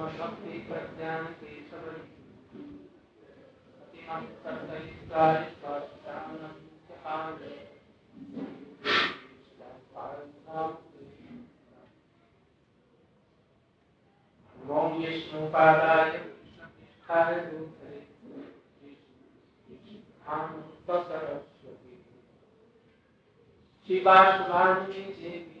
भक्ति प्रज्ञान के ओम विष्णुपादाय कृष्णपृष्ठाय भूतले सरस्वती शिवाशुभानुमे देवी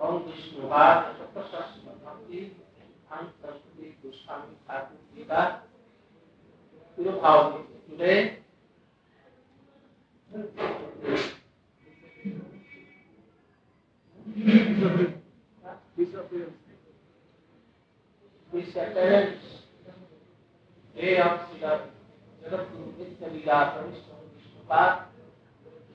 ओम विष्णुवाद भक्ति सरस्वती गोस्वामी ठाकुर का भाव today appearance, day of Srila Jagatguru Nitya Leela Pravishna Vishnupat, Sri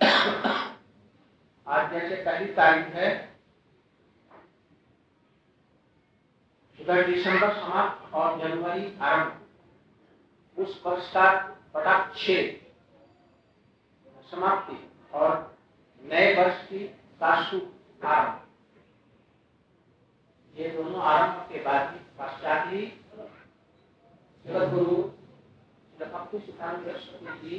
आज जैसे पहली तारीख है उधर दिसंबर समाप्त और जनवरी आरंभ। उस वर्ष का पटाक्ष समाप्ति और नए वर्ष की सासु आरंभ। ये दोनों आरंभ के बाद ही पश्चात ही जगत गुरु सिद्धांत सरस्वती जी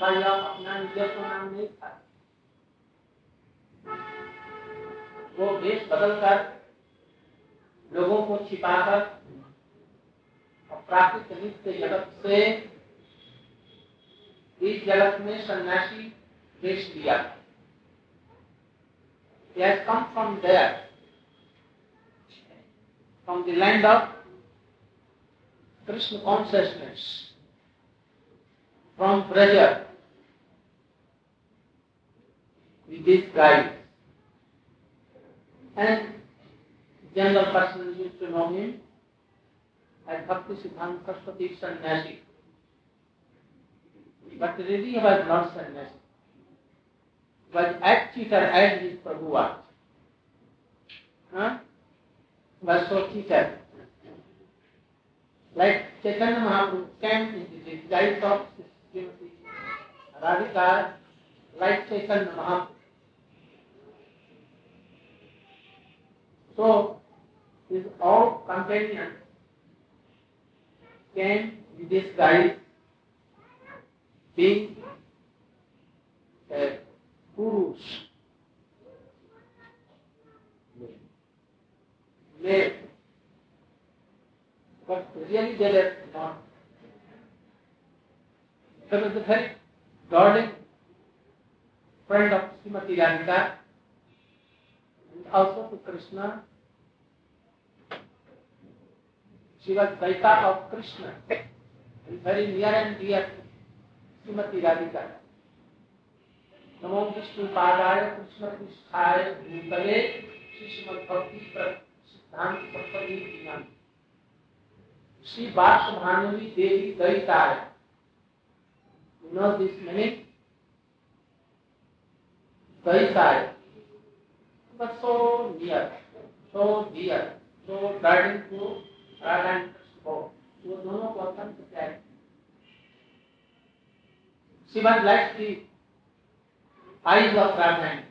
उनका यह अपना निजर का नाम नहीं था वो भेष बदलकर लोगों को छिपाकर प्राकृतिक नित्य जगत से इस जगत में सन्यासी भेष दिया He has come from there, from the land of Krishna consciousness, from pleasure with this guide. And general person used to know him as Bhakti Siddhanta Saraswati Sannyasi. But really he was not sannyasi. He was as cheater as his Prabhu was. Huh? He was so cheater. Like Chaitanya Mahaprabhu came in the disguise of Srimati Radhika, like Chaitanya Mahaprabhu. So, his all companions came with this guy being a Purush, male, but really they were not. He was a very darling friend of Srimati Radhika and also to Krishna. She was Daita of Krishna and very near and dear to Srimati Radhika. नमो विष्णु पादाय कृष्ण पृष्ठाय भूतले श्री श्रीमद भक्ति सिद्धांत सरस्वती श्री भानुवी देवी दैताय You know this meaning? दैताय but so near, so dear, so guarding to वो दोनों को अत्यंत प्यारे of Radha and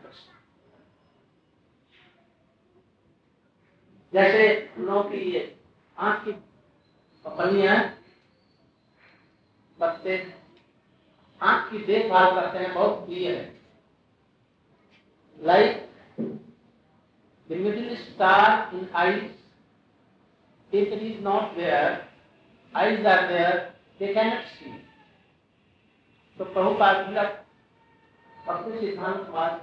जैसे लोग की ये आँख की पपलियाँ बच्चे आँख की देखभाल करते हैं बहुत प्रिय है। Like the middle star in eyes if it is not there, eyes are there, they cannot see. तो प्रभुपाद तिलक अपने सिद्धांत बाद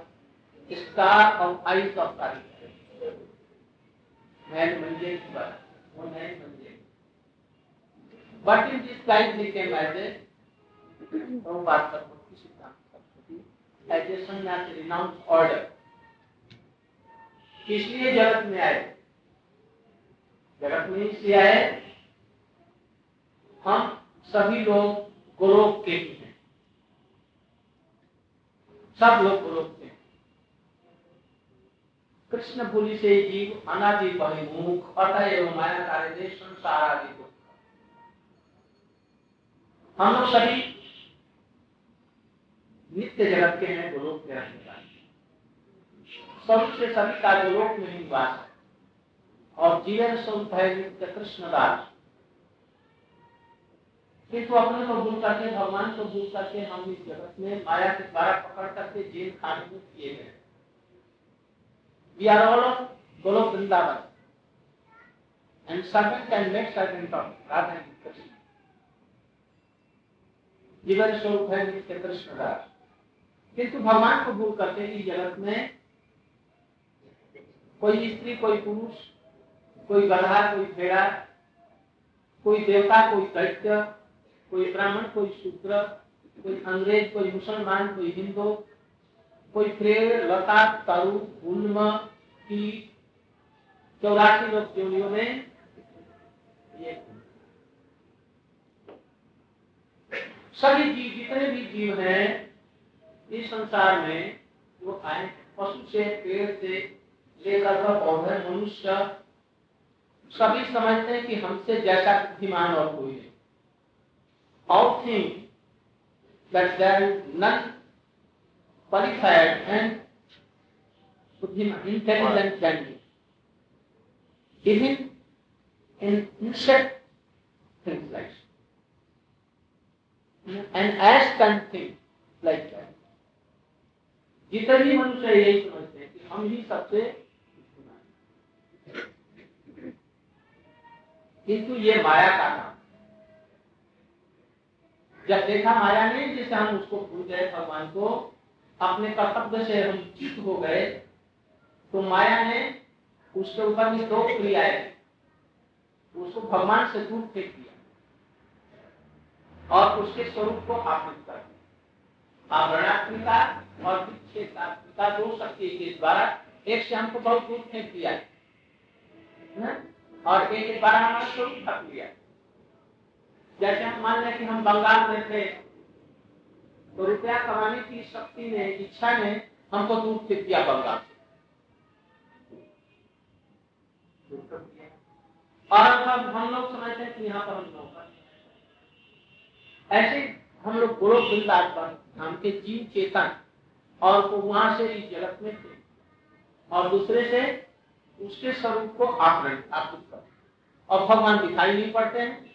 स्टार ऑफ़ आईज ऑफ़ तारीख नैन मंजे की बात वो नैन मंजे। But in this life became as Prabhupada का मुख्य सिद्धांत एज ए संन्यास रिनाउंस ऑर्डर। इसलिए जगत में आए? जगत में इसलिए आए हम सभी लोग गोलोक के ही हैं। सब लोग गोलोक के हैं। कृष्ण पुली से जीव अनादि बहिमुख अतएव माया कार्य संसार आदि को। हम लोग सभी नित्य जगत के हैं, गोलोक के रहने वाले। स्वरूप से सभी का गोलोक में ही निवास है। और जीवन स्वरूप है नित्य कृष्ण दास किंतु अपने को भूल करके, भगवान को भूल करके हम इस जगत में माया के द्वारा पकड़ करके जेल खाने में किए गए। Servant of Radha and Krishna. जीवन स्वरूप है नित्य कृष्ण किंतु भगवान को भूल करके इस जगत में कोई स्त्री, कोई पुरुष कोई गधा कोई भेड़ा, कोई देवता, कोई दैत्य, कोई ब्राह्मण, कोई शूद्र, कोई अंग्रेज़, कोई मुसलमान, कोई हिंदू, कोई लता, तरु उन्म की चौरासी लोग योनियों में ये सभी जीव, जितने भी जीव हैं, इस संसार में वो आए, पशु से, पेड़ से, लेकर पौधे, मनुष्य सभी समझते हैं कि हमसे जैसा बुद्धिमान और कोई नहीं। एंड बुद्धिमान इंटेलिजेंट देन लाइक जितने भी मनुष्य यही समझते हैं कि हम ही सबसे किंतु ये माया का काम जब देखा माया ने, जैसे हम उसको भूल गए, भगवान को, अपने कर्तव्य से हम चित हो गए तो माया ने उसके ऊपर में दो क्रियाएँ उसको भगवान से दूर फेंक दिया और उसके स्वरूप को आवृत कर दिया। आवरणात्मिका और विच्छेदात्मिका दो शक्ति के द्वारा एक से हमको बहुत दूर फेंक दिया और एक द्वारा हमारा स्वरूप ढक लिया। जैसे हम मान लें कि हम बंगाल में थे तो रुपया कमाने की शक्ति ने इच्छा ने हमको दूर फेंक दिया बंगाल से। और अब हम लोग समझते हैं कि यहाँ पर हम लोग ऐसे हम लोग गोलोक वृंदावन पर धाम के जीव चेतन, और वो वहाँ से इस जगत में थे। और दूसरे से उसके स्वरूप को आप आवृत कर। और भगवान दिखाई नहीं पड़ते हैं।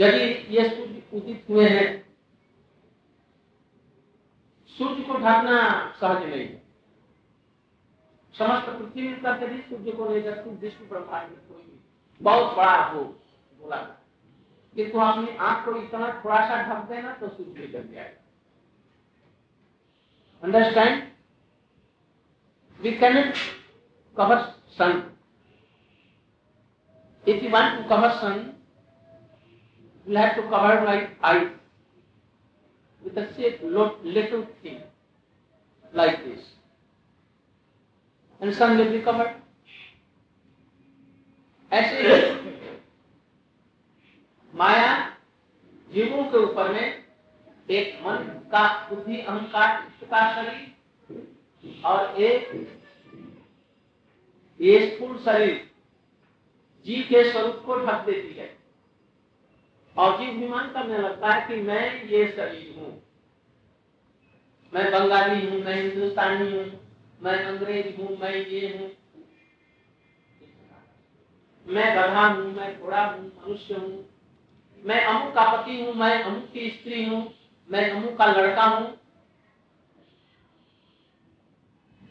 यदि ये सूर्य उदित हुए हैं, सूर्य को ढकना सहज नहीं है। समस्त पृथ्वी करके भी सूर्य को ले जाती विश्व ब्रह्मांड में कोई बहुत बड़ा हो, बोला। किंतु अपनी आँख को इतना थोड़ा सा ढक देना तो सूर्य जल जाएगा। Understand we can cover sun if you want to cover sun you have to cover my eye with a little thing like this and sun will be covered As if माया जीवों के ऊपर में एक मन का बुद्धि अहंकार का शरीर और एक ये स्थूल शरीर जीव के स्वरूप को ढक देती है। और जीव विमान करने लगता है कि मैं ये शरीर हूँ। मैं बंगाली हूँ, मैं हिंदुस्तानी हूँ, मैं अंग्रेज़ हूँ, मैं ये हूँ। मैं गधा हूँ, मैं घोड़ा हूँ, मनुष्य हूँ। मैं अमुक का पति हूँ, मैं अमुक की स्त्री हूँ, मैं अमुक का लड़का हूँ।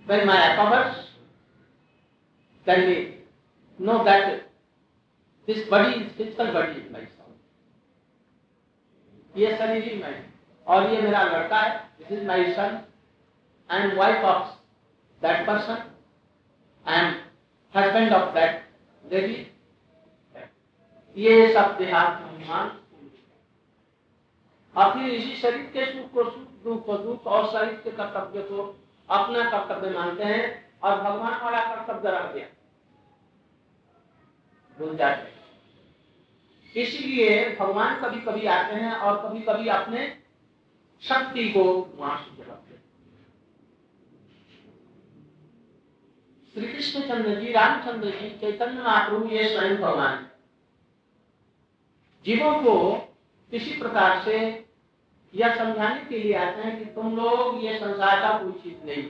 When my alphabets can we know that this body is physical body is myself. ये शरीर ही मैं और ये मेरा लड़का है this is my son am wife of that person I am husband of that lady ये सब देहात अनुमान और फिर इसी शरीर के सुख को सुख, दुख को दुख और शरीर के कर्तव्य को अपना कर्तव्य मानते हैं और भगवान वाला कर्तव्य रख दिया भूल जाते इसलिए भगवान कभी कभी आते हैं और कभी कभी अपने शक्ति को वहाँ से रखते श्री कृष्ण चंद्र जी, रामचंद्र जी, चैतन्य महाप्रभु ये स्वयं भगवान जीवों को किसी प्रकार से यह समझाने के लिए आते हैं कि तुम लोग ये संसार का कोई चीज़ नहीं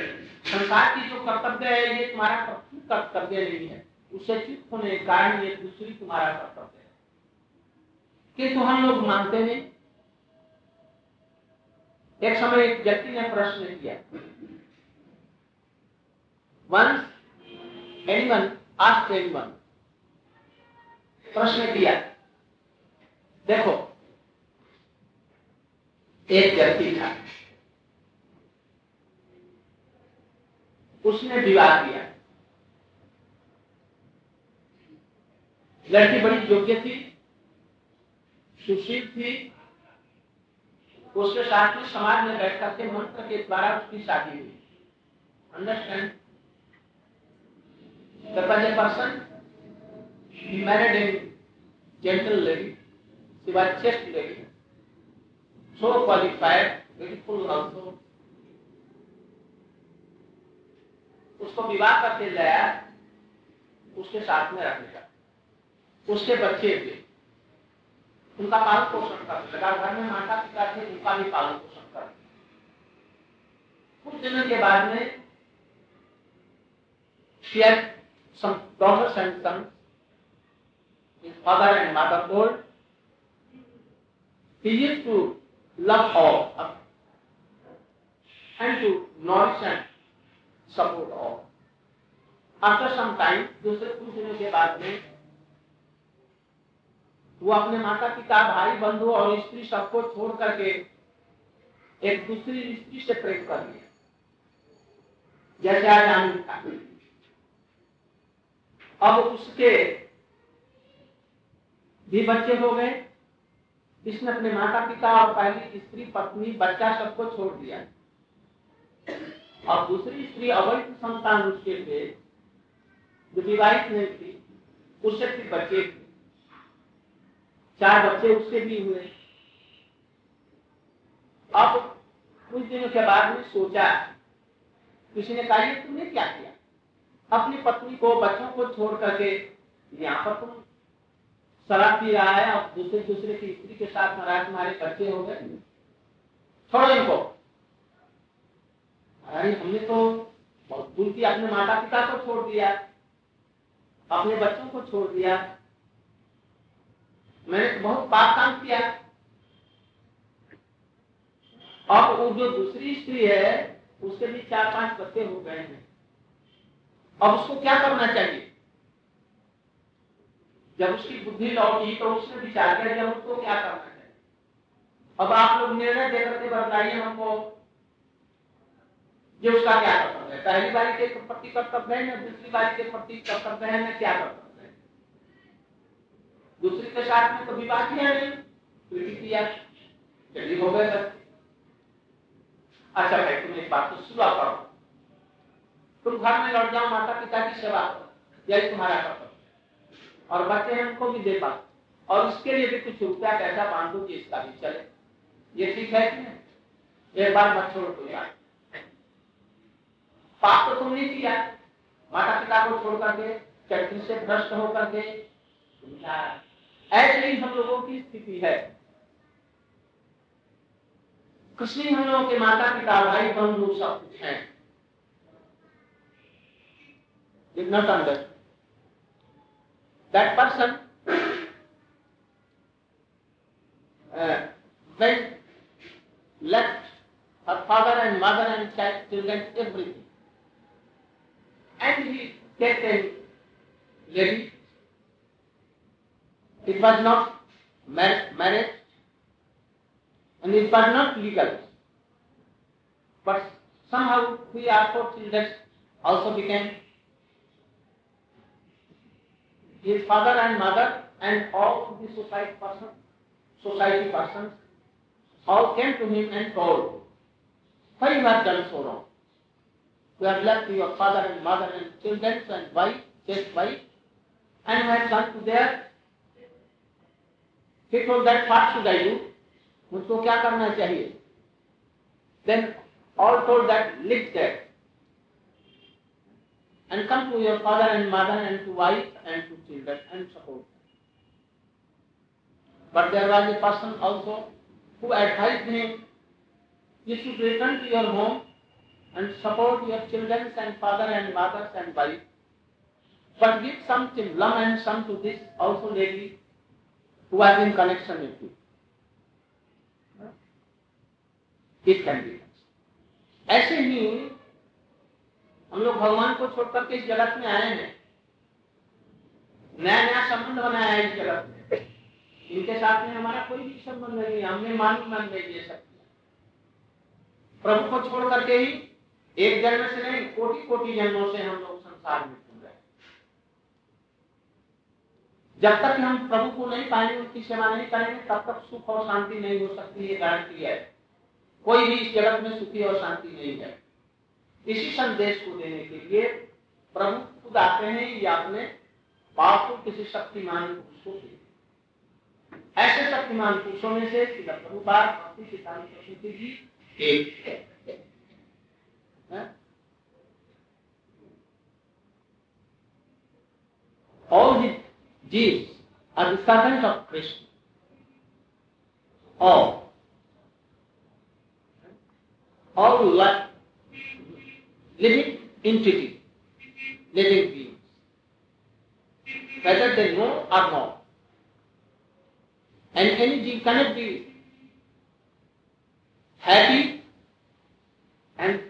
संसार की जो कर्तव्य है, ये तुम्हारा कर्तव्य नहीं है। उससे चित्त होने के कारण ये दूसरी तुम्हारा कर्तव्य है। किंतु हम लोग मानते नहीं। एक समय एक व्यक्ति ने प्रश्न किया। वंस एनिमन प्रश्न किया। देखो, एक व्यक्ति था। उसने विवाह किया। लड़की बड़ी योग्य थी, सुशील थी। उसके साथ ही समाज में बैठ करके मंत्र के द्वारा उसकी शादी हुई। Understand person married in gentle lady she was chaste lady so qualified very उसको विवाह करके लाया उसके साथ में रखने का उसके बच्चे थे उनका पालन पोषण कर लगा घर में माता पिता थे उनका भी पालन पोषण कर कुछ दिनों के बाद में share some daughters and sons, his father and mother told, he used to love support all. After some time, दूसरे कुछ दिनों के बाद में वो अपने माता पिता भाई बंधु और स्त्री सबको छोड़ करके एक दूसरी स्त्री से प्रेम कर लिया। जैसे आज आनंद अब उसके भी बच्चे हो गए। इसने अपने माता पिता और पहली स्त्री पत्नी बच्चा सबको छोड़ दिया। और दूसरी स्त्री अवैध संतान उसके थे जो विवाहित नहीं थी, उससे भी बच्चे थे। चार बच्चे उससे भी हुए। अब कुछ दिनों के बाद में सोचा, किसी ने कहा तुमने क्या किया? अपनी पत्नी को, बच्चों को छोड़ करके यहाँ पर तुम शराब पी रहा है और दूसरे दूसरे की स्त्री के साथ महाराज तुम्हारे बच्चे हो गए। छोड़ो इनको। अरे हमने तो बहुत दूर की अपने माता पिता को छोड़ दिया। अपने बच्चों को छोड़ दिया। मैंने तो बहुत पाप काम किया। अब वो जो दूसरी स्त्री है, उसके भी चार पाँच बच्चे हो गए हैं। अब उसको क्या करना चाहिए? जब उसकी बुद्धि लौटी तो उसने विचार किया, जब उसको क्या करना चाहिए? अब आप लोग निर्णय दे करके बताइए हमको। जो उसका क्या कर्तव्य है? पहली बारी के प्रति कर्तव्य है या दूसरी बारी के प्रति कर्तव्य है ना क्या कर्तव्य है? दूसरी के साथ में तो विवाह किया नहीं। प्रीति किया चलिए हो गए अच्छा भाई, तुम एक बात तो सुना करो। तुम घर में लौट जाओ माता पिता की सेवा करो। यही तुम्हारा कर्तव्य और बच्चे हैं, उनको भी दे पाओ और उसके लिए भी कुछ रुपया पैसा बाँध कि इसका भी चले। ये ठीक है कि नहीं? एक बार मत छोड़ो तो यार पाप तो तुमने किया। माता पिता को छोड़ करके चर्ची से भ्रष्ट होकर के ऐसे ही हम लोगों की स्थिति है। कृष्ण हम लोगों के माता पिता भाई बंधु सब कुछ है। Not father and mother and child children everything and he a lady, it was not mar- marriage, and it was not legal. But somehow we are four children also became his father and mother and all the society persons, society persons, all came to him and told, why you have done so wrong? You have left your father and mother and children and wife, just wife, and you have gone to there. He told that, what should I do? मुझको क्या करना चाहिए Then all told that, live there. and come to your father and mother and to wife and to children and support them. But there was a person also who advised him, you should return to your home and support your children and father and mothers and wife. But give some to Lam and some to this also lady who was in connection with you. It can be. ऐसे ही हम लोग भगवान को छोड़कर के इस जगत में आए हैं नया नया संबंध बनाया है इस जगत में इनके साथ में हमारा कोई भी संबंध नहीं है हमने मालूम मन नहीं ये सब प्रभु को छोड़ करके ही एक जन्म से नहीं कोटि कोटि जन्मों से हम लोग संसार में घूम रहे जब तक हम प्रभु को नहीं पाएँगे, उसकी सेवा नहीं करेंगे, तब तक सुख और शांति नहीं हो सकती, ये गारंटी है। कोई भी इस जगत में सुखी और शांति नहीं है। इसी संदेश को देने के लिए प्रभु खुद आते हैं, या अपने पाप को किसी शक्तिमान पुरुष को ऐसे शक्तिमान पुरुषों में से प्रभुपाद, भक्ति सिद्धांत सरस्वती जी एक है। All the Jews are the servants of Krishna. All. All like living entity, living beings, whether they know or not. And energy cannot be happy and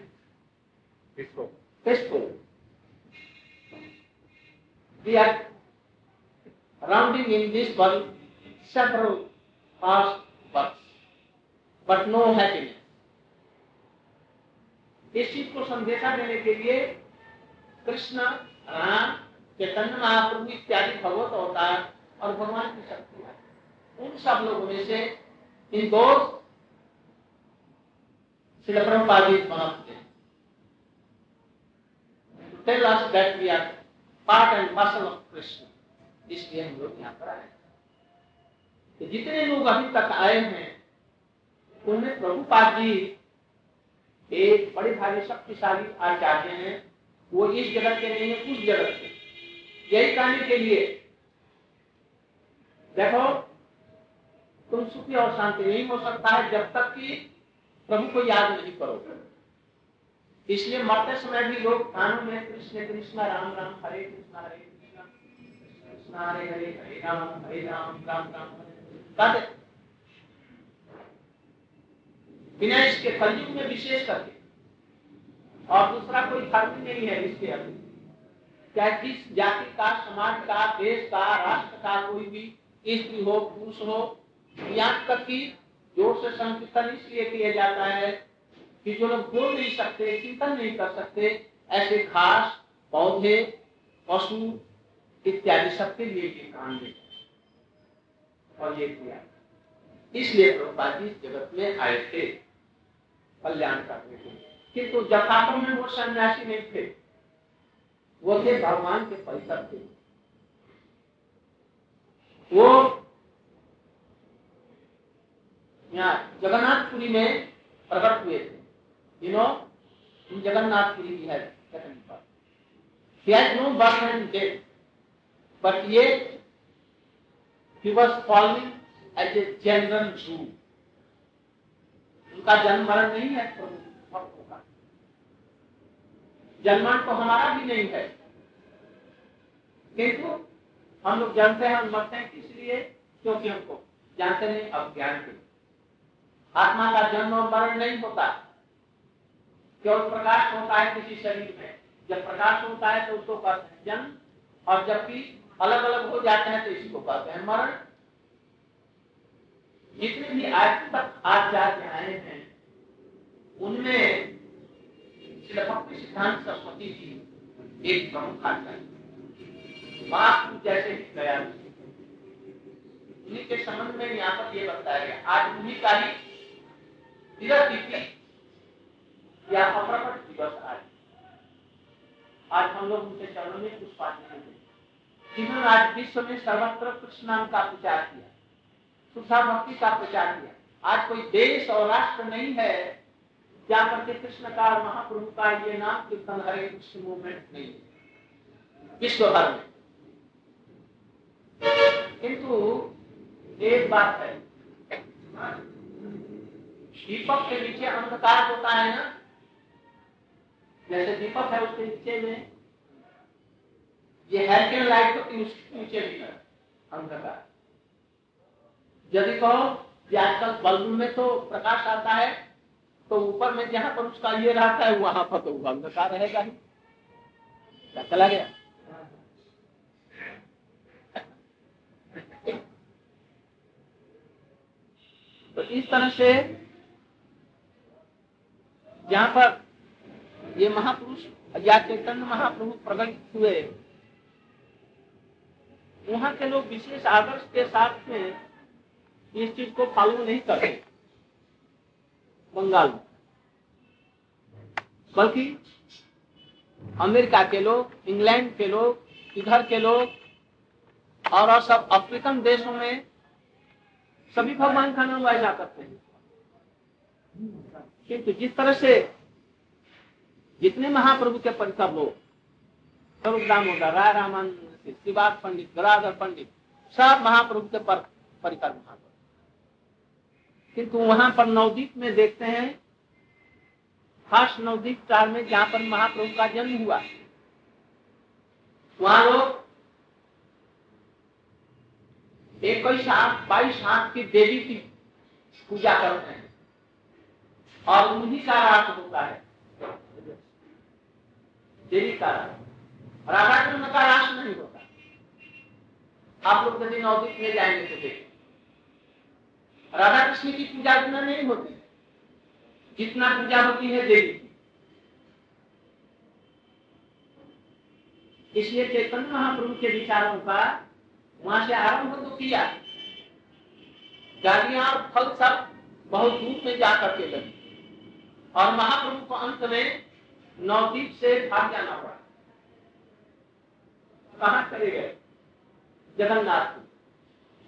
peaceful. peaceful. We are rounding in this world several past births, but. इस चीज़ को संदेशा देने के लिए कृष्ण राम चैतन्य महाप्रभु इत्यादि भगवत अवतार और भगवान की शक्ति है उन सब लोगों में से इन दो शिल प्रभुपादित बनाते tell us that we are part and parcel of Krishna इसलिए हम लोग यहाँ पर आए तो जितने लोग अभी तक आए हैं, उनमें प्रभुपाद जी एक बड़े भारी शक्तिशाली आचार्य हैं। वो इस जगत के नहीं है, उस जगत के। यही कहने के लिए, देखो, तुम सुखी और शांति नहीं हो सकता है जब तक कि प्रभु को याद नहीं करोगे। इसलिए मरते समय भी लोग कानों में कृष्ण कृष्ण, राम राम, हरे कृष्ण हरे कृष्ण हरे हरे हरे राम हरे राम राम राम बिना इसके कलयुग में विशेष करके। और दूसरा कोई धर्म नहीं है इसके अभी। क्या किस जाति का, समाज का, देश का, राष्ट्र का कोई भी स्त्री हो, पुरुष हो कि ज़ोर से संकीर्तन इसलिए किया जाता है कि जो लोग बोल नहीं सकते, चिंतन नहीं कर सकते, ऐसे खास पौधे, पशु इत्यादि सबके लिए ये काम दे और ये किया। इसलिए प्रभुपाद जी जगत में आए थे कल्याण करने के किंतु जथाक्रम में वो सन्यासी नहीं थे। वो थे भगवान के परिसर थे वो जगन्नाथपुरी में प्रकट हुए थे। You know in Jagannath Puri की है He has no birth and death, but yet he was following as a general rule. उनका जन्म मरण नहीं है भक्तों का जन्मन तो हमारा भी नहीं है। किंतु हम लोग जानते हैं हम मरते हैं किस लिए? क्योंकि हमको जानते नहीं अज्ञान के आत्मा का जन्म और मरण नहीं होता। केवल प्रकाश होता है किसी शरीर में। जब प्रकाश होता है तो उसको कहते हैं जन्म और जबकि अलग अलग हो जाते हैं तो इसी को कहते हैं मरण। जितने भी आज तक आचार्य आए हैं, उनमें भक्ति सिद्धांत सरस्वती जी एक प्रमुख आचार्य महापुर जैसे ही गया। उन्हीं के संबंध में यहाँ पर ये बताया गया। आज उन्हीं का ही या अप्रकट दिवस आज। आज हम लोग उनके चरणों में पुष्पांजलि दें जिन्होंने आज विश्व में सर्वत्र कृष्ण नाम का प्रचार किया, सुधा भक्ति का प्रचार किया। आज कोई देश और राष्ट्र नहीं है, जहाँ पर के कृष्ण का महाप्रभु का ये नाम कीर्तन हरे कृष्ण मूवमेंट नहीं है। विश्व भर में। किंतु एक बात है। दीपक के नीचे अंधकार होता है ना जैसे दीपक है उसके नीचे में, ये हेल्किन लाइट तो नीचे भी है, अंधकार। यदि कहो आजकल बल्ब में तो प्रकाश आता है तो ऊपर में जहाँ पर उसका ये रहता है, वहाँ पर तो अंधकार रहेगा ही। क्या चला गया? तो इस तरह से जहाँ पर ये महापुरुष या चैतन्य महाप्रभु प्रकट हुए। वहाँ के लोग विशेष आदर्श के साथ में इस चीज़ को फॉलो नहीं करते। बंगाल बल्कि अमेरिका के लोग, इंग्लैंड के लोग, इधर के लोग और सब अफ्रीकन देशों में सभी भगवान का नाम वैसा करते हैं। किंतु जिस तरह से जितने महाप्रभु के परिकर लोग। स्वरूप दामोदर राय रामान शिवास पंडित गराधर पंडित सब महाप्रभु के पर, परिकर महाप्रभु। किंतु वहाँ पर नवदीप में देखते हैं फ़र्स्ट नवदीप काल में जहाँ पर महाप्रभु का जन्म हुआ। वहाँ लोग एक हाथ बाईस हाथ की देवी की पूजा करते हैं। और उन्हीं का रात होता है। देवी का रात राधा कृष्ण का रास नहीं होता। आप लोग यदि नवदीप में जाएँगे तो देखिए। राधा कृष्ण की पूजा इतना नहीं होती। जितना पूजा होती है देवी इसलिए चैतन्य महाप्रभु के विचारों का वहाँ से आरंभ तो किया। गाड़ियाँ और फल सब बहुत दूर में जाकर के लगी और महाप्रभु को अंत में नवदीप से भाग जाना पड़ा कहा चले गए? जगन्नाथ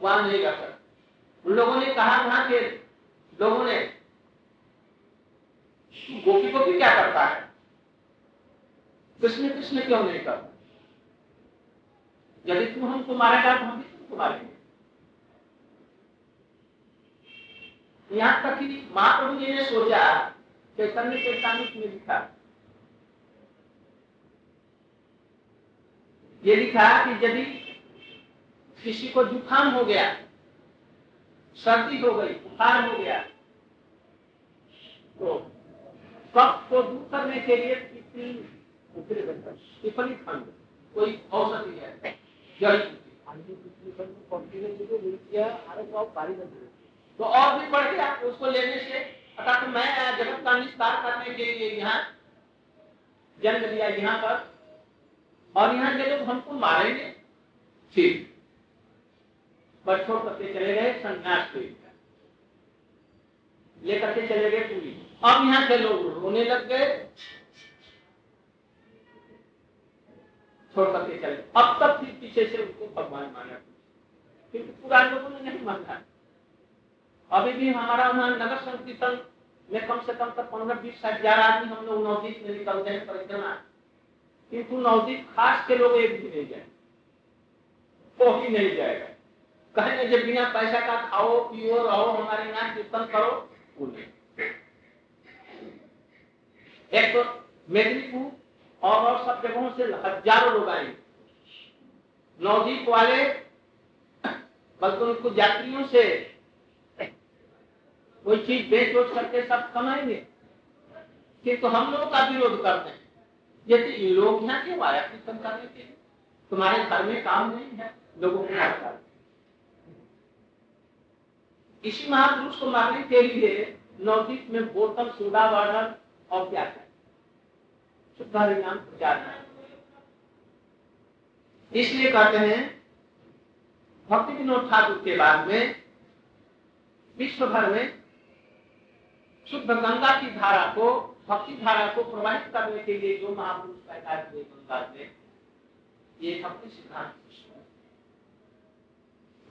वहाँ नहीं जा सकते उन लोगों ने कहा था कि लोगों ने, गोपी गोपी क्या करता है? कृष्ण कृष्ण क्यों नहीं करता? यदि तू हमको मारेगा तो हम भी तुमको मारेंगे। यहाँ तक कि महाप्रभु जी ने सोचा, चैतन्य चैतामित में लिखा ये लिखा कि यदि किसी को जुकाम हो गया, सर्दी हो गई, बुखार हो गया तो कफ को दूर करने के लिए पिपली खंड कोई औषधि है तो और भी बढ़ गया, उसको लेने से, अर्थात मैं जगत का निस्तार करने के लिए यहाँ जन्म लिया, यहाँ पर और यहाँ के लोग हमको मारेंगे। ठीक। बस छोड़ करके चले गए, संन्यास ले लेकर के चले गए पूरी। अब यहाँ के लोग रोने लग गए। छोड़ करके चले। अब तक फिर पीछे से उनको भगवान माना। क्योंकि पुराने लोगों ने नहीं माना। अभी भी हमारा वहाँ नगर संकीर्तन में कम से कम तक पंद्रह बीस हज़ार आदमी हम लोग नवदीप में निकलते हैं, परिक्रमा। किंतु नवदीप खास के लोग एक भी नहीं जाए वो ही नहीं जाएगा। कहेंगे जब बिना पैसा का खाओ पियो रहो हमारे यहाँ कीर्तन करो वो नहीं। एक तो मेदिनीपुर और, और सब जगहों से हज़ारों लोग आएँगे नवदीप वाले बल्कि उनको यात्रियों से कोई चीज़ बेच वोच करके सब कमाएँगे। किंतु तो हम लोग का विरोध करते हैं। जैसे लोग यहाँ क्यों आया कीर्तन करने के लिए तुम्हारे घर में काम नहीं है, लोगों को इसी महापुरुष को मारने के लिए नवदीप में बोतल, सोडा वाटर और क्या है शुद्धारिणाम प्रचार इसलिए कहते हैं भक्ति विनोद ठाकुर के बाद में विश्व भर में शुद्ध गंगा की धारा को भक्ति धारा को प्रवाहित करने के लिए जो महापुरुष पैदा हुए गंगा में, ये भक्ति सिद्धांत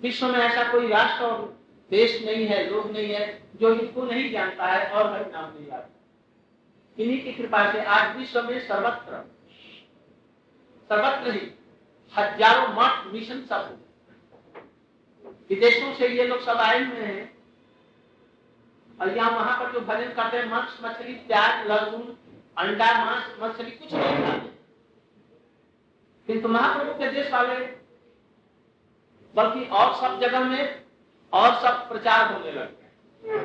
विश्व में ऐसा कोई राष्ट्र और देश नहीं है, लोग नहीं है, जो इनको नहीं जानता है और हर नाम नहीं आता इन्हीं की कृपा से आज विश्व में सर्वत्र सर्वत्र ही हज़ारों मठ मिशन सब विदेशों से ये लोग सब आए हुए हैं। और यहाँ वहाँ पर जो भजन करते हैं, मांस, मछली, प्याज, लहसुन, अंडा, मांस, मछली, कुछ नहीं खाते। किंतु महाप्रभु के देश वाले, बल्कि और सब जगह में और सब प्रचार होने लगते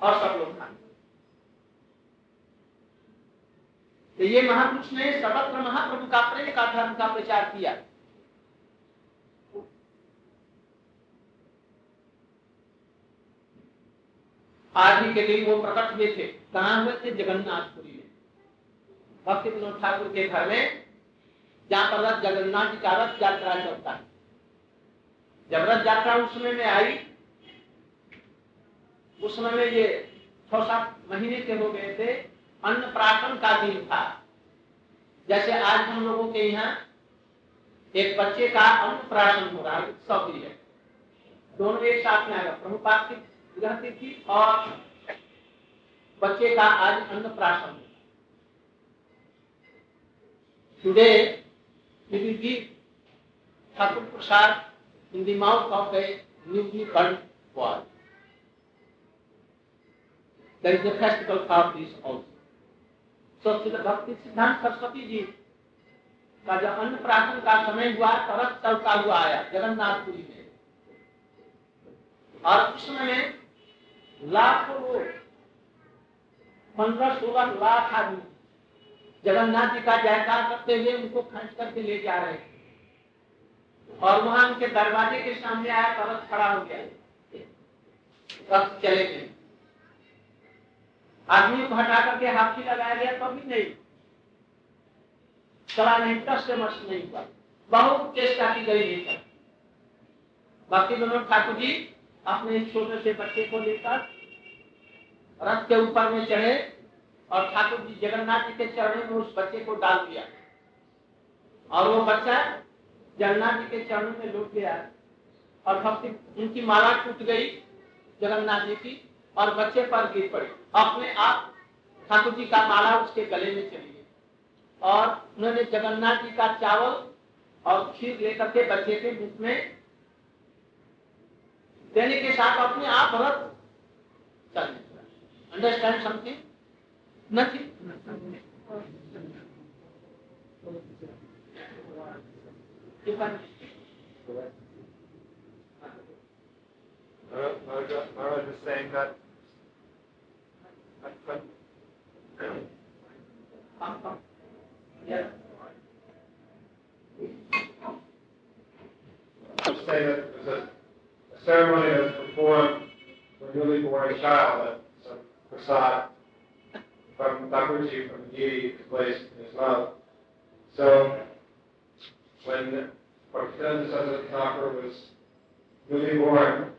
और सब लोग खाते। तो ये महापुरुष ने सर्वत्र महाप्रभु का प्रेम का धर्म का प्रचार किया। ही के लिए वो प्रकट हुए थे। कहा हुए थे? जगन्नाथपुरी में। भक्ति विनोद ठाकुर के घर में, जहाँ पर रथ जगन्नाथ जी का रथ यात्रा चलता है। जब रथ यात्रा उस समय में आई, उस समय में ये छह सात महीने के हो गए थे, अन्न प्राशन का दिन था। जैसे आज हम लोगों के यहाँ एक बच्चे का अन्न प्राशन हो रहा है, उत्सव भी है। दोनों एक साथ में आएगा। प्रभुपात की और बच्चे का आज Annaprashan today is a festival for this also. So Shri Bhakti Siddhanta Saraswati जी का जब अन्न प्राशन का समय हुआ तरस चलता हुआ आया, जगन्नाथपुरी में। और उस समय में लाखों पंद्रह सोलह लाख आदमी जगन्नाथ जी का जयकार करते हुए उनको खंड करके ले जा रहे और वहाँ उनके दरवाजे के सामने आया तरस खड़ा हो गया। रथ चले गए। आदमी को हटा करके हाथी लगाया गया तो नहीं। चला नहीं टस से मस्त नहीं हुआ। बहुत चेष्टा की गई नहीं बाकी दोनों ठाकुर जी अपने छोटे से बच्चे को लेकर रथ के ऊपर में चढ़े और ठाकुर जी जगन्नाथ जी के चरणों में उस बच्चे को डाल दिया। और वो बच्चा जगन्नाथ जी के चरणों में लुट गया और भक्ति उनकी माला टूट गई जगन्नाथ जी की और बच्चे पर गिर पड़ी। अपने आप ठाकुर जी का माला उसके गले में चली गई। और उन्होंने जगन्नाथ जी का चावल और खीर लेकर के बच्चे के मुख में देने के साथ अपने आप व्रत चलने understand something. You can. Maharaj is saying that Come, come. Yeah. I'm saying that ceremony that's performed for a newly born child, that some prasad from Thakurji from Giri place in his mouth. So when Bhaktivedanta Saraswati Thakur was newly born,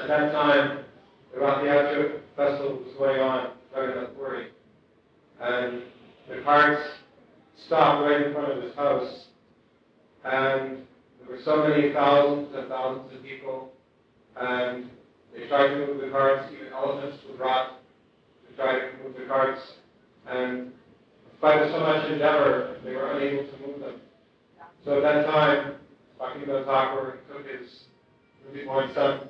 at that time the Rathayatra festival was going on in Jagannath. And the carts stopped right in front of his house. And there were so many thousands and thousands of people and they tried to move the carts. Even elephants were brought to try to move the carts, and in spite so much endeavor, they were unable to move them. So at that time, Bhaktivinoda Thakur took his newly born son,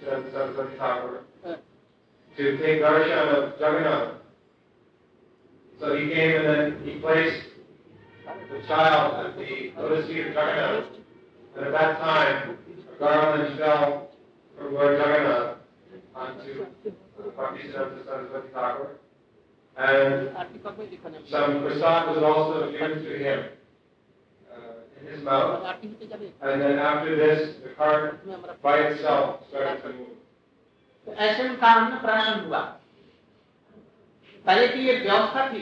Saraswati Thakur, to take darshan of Jagannath. So he came and then he placed the child at the lotus feet of Jagannath. And at that time, a garland fell from Lord Jagannath onto Bhaktisiddhanta Saraswati Thakur. And some prasad was also given to him uh, in his mouth. And then after this, the cart by itself started to move. तो ऐसे उनका अन्न प्राशन हुआ पहले की ये व्यवस्था थी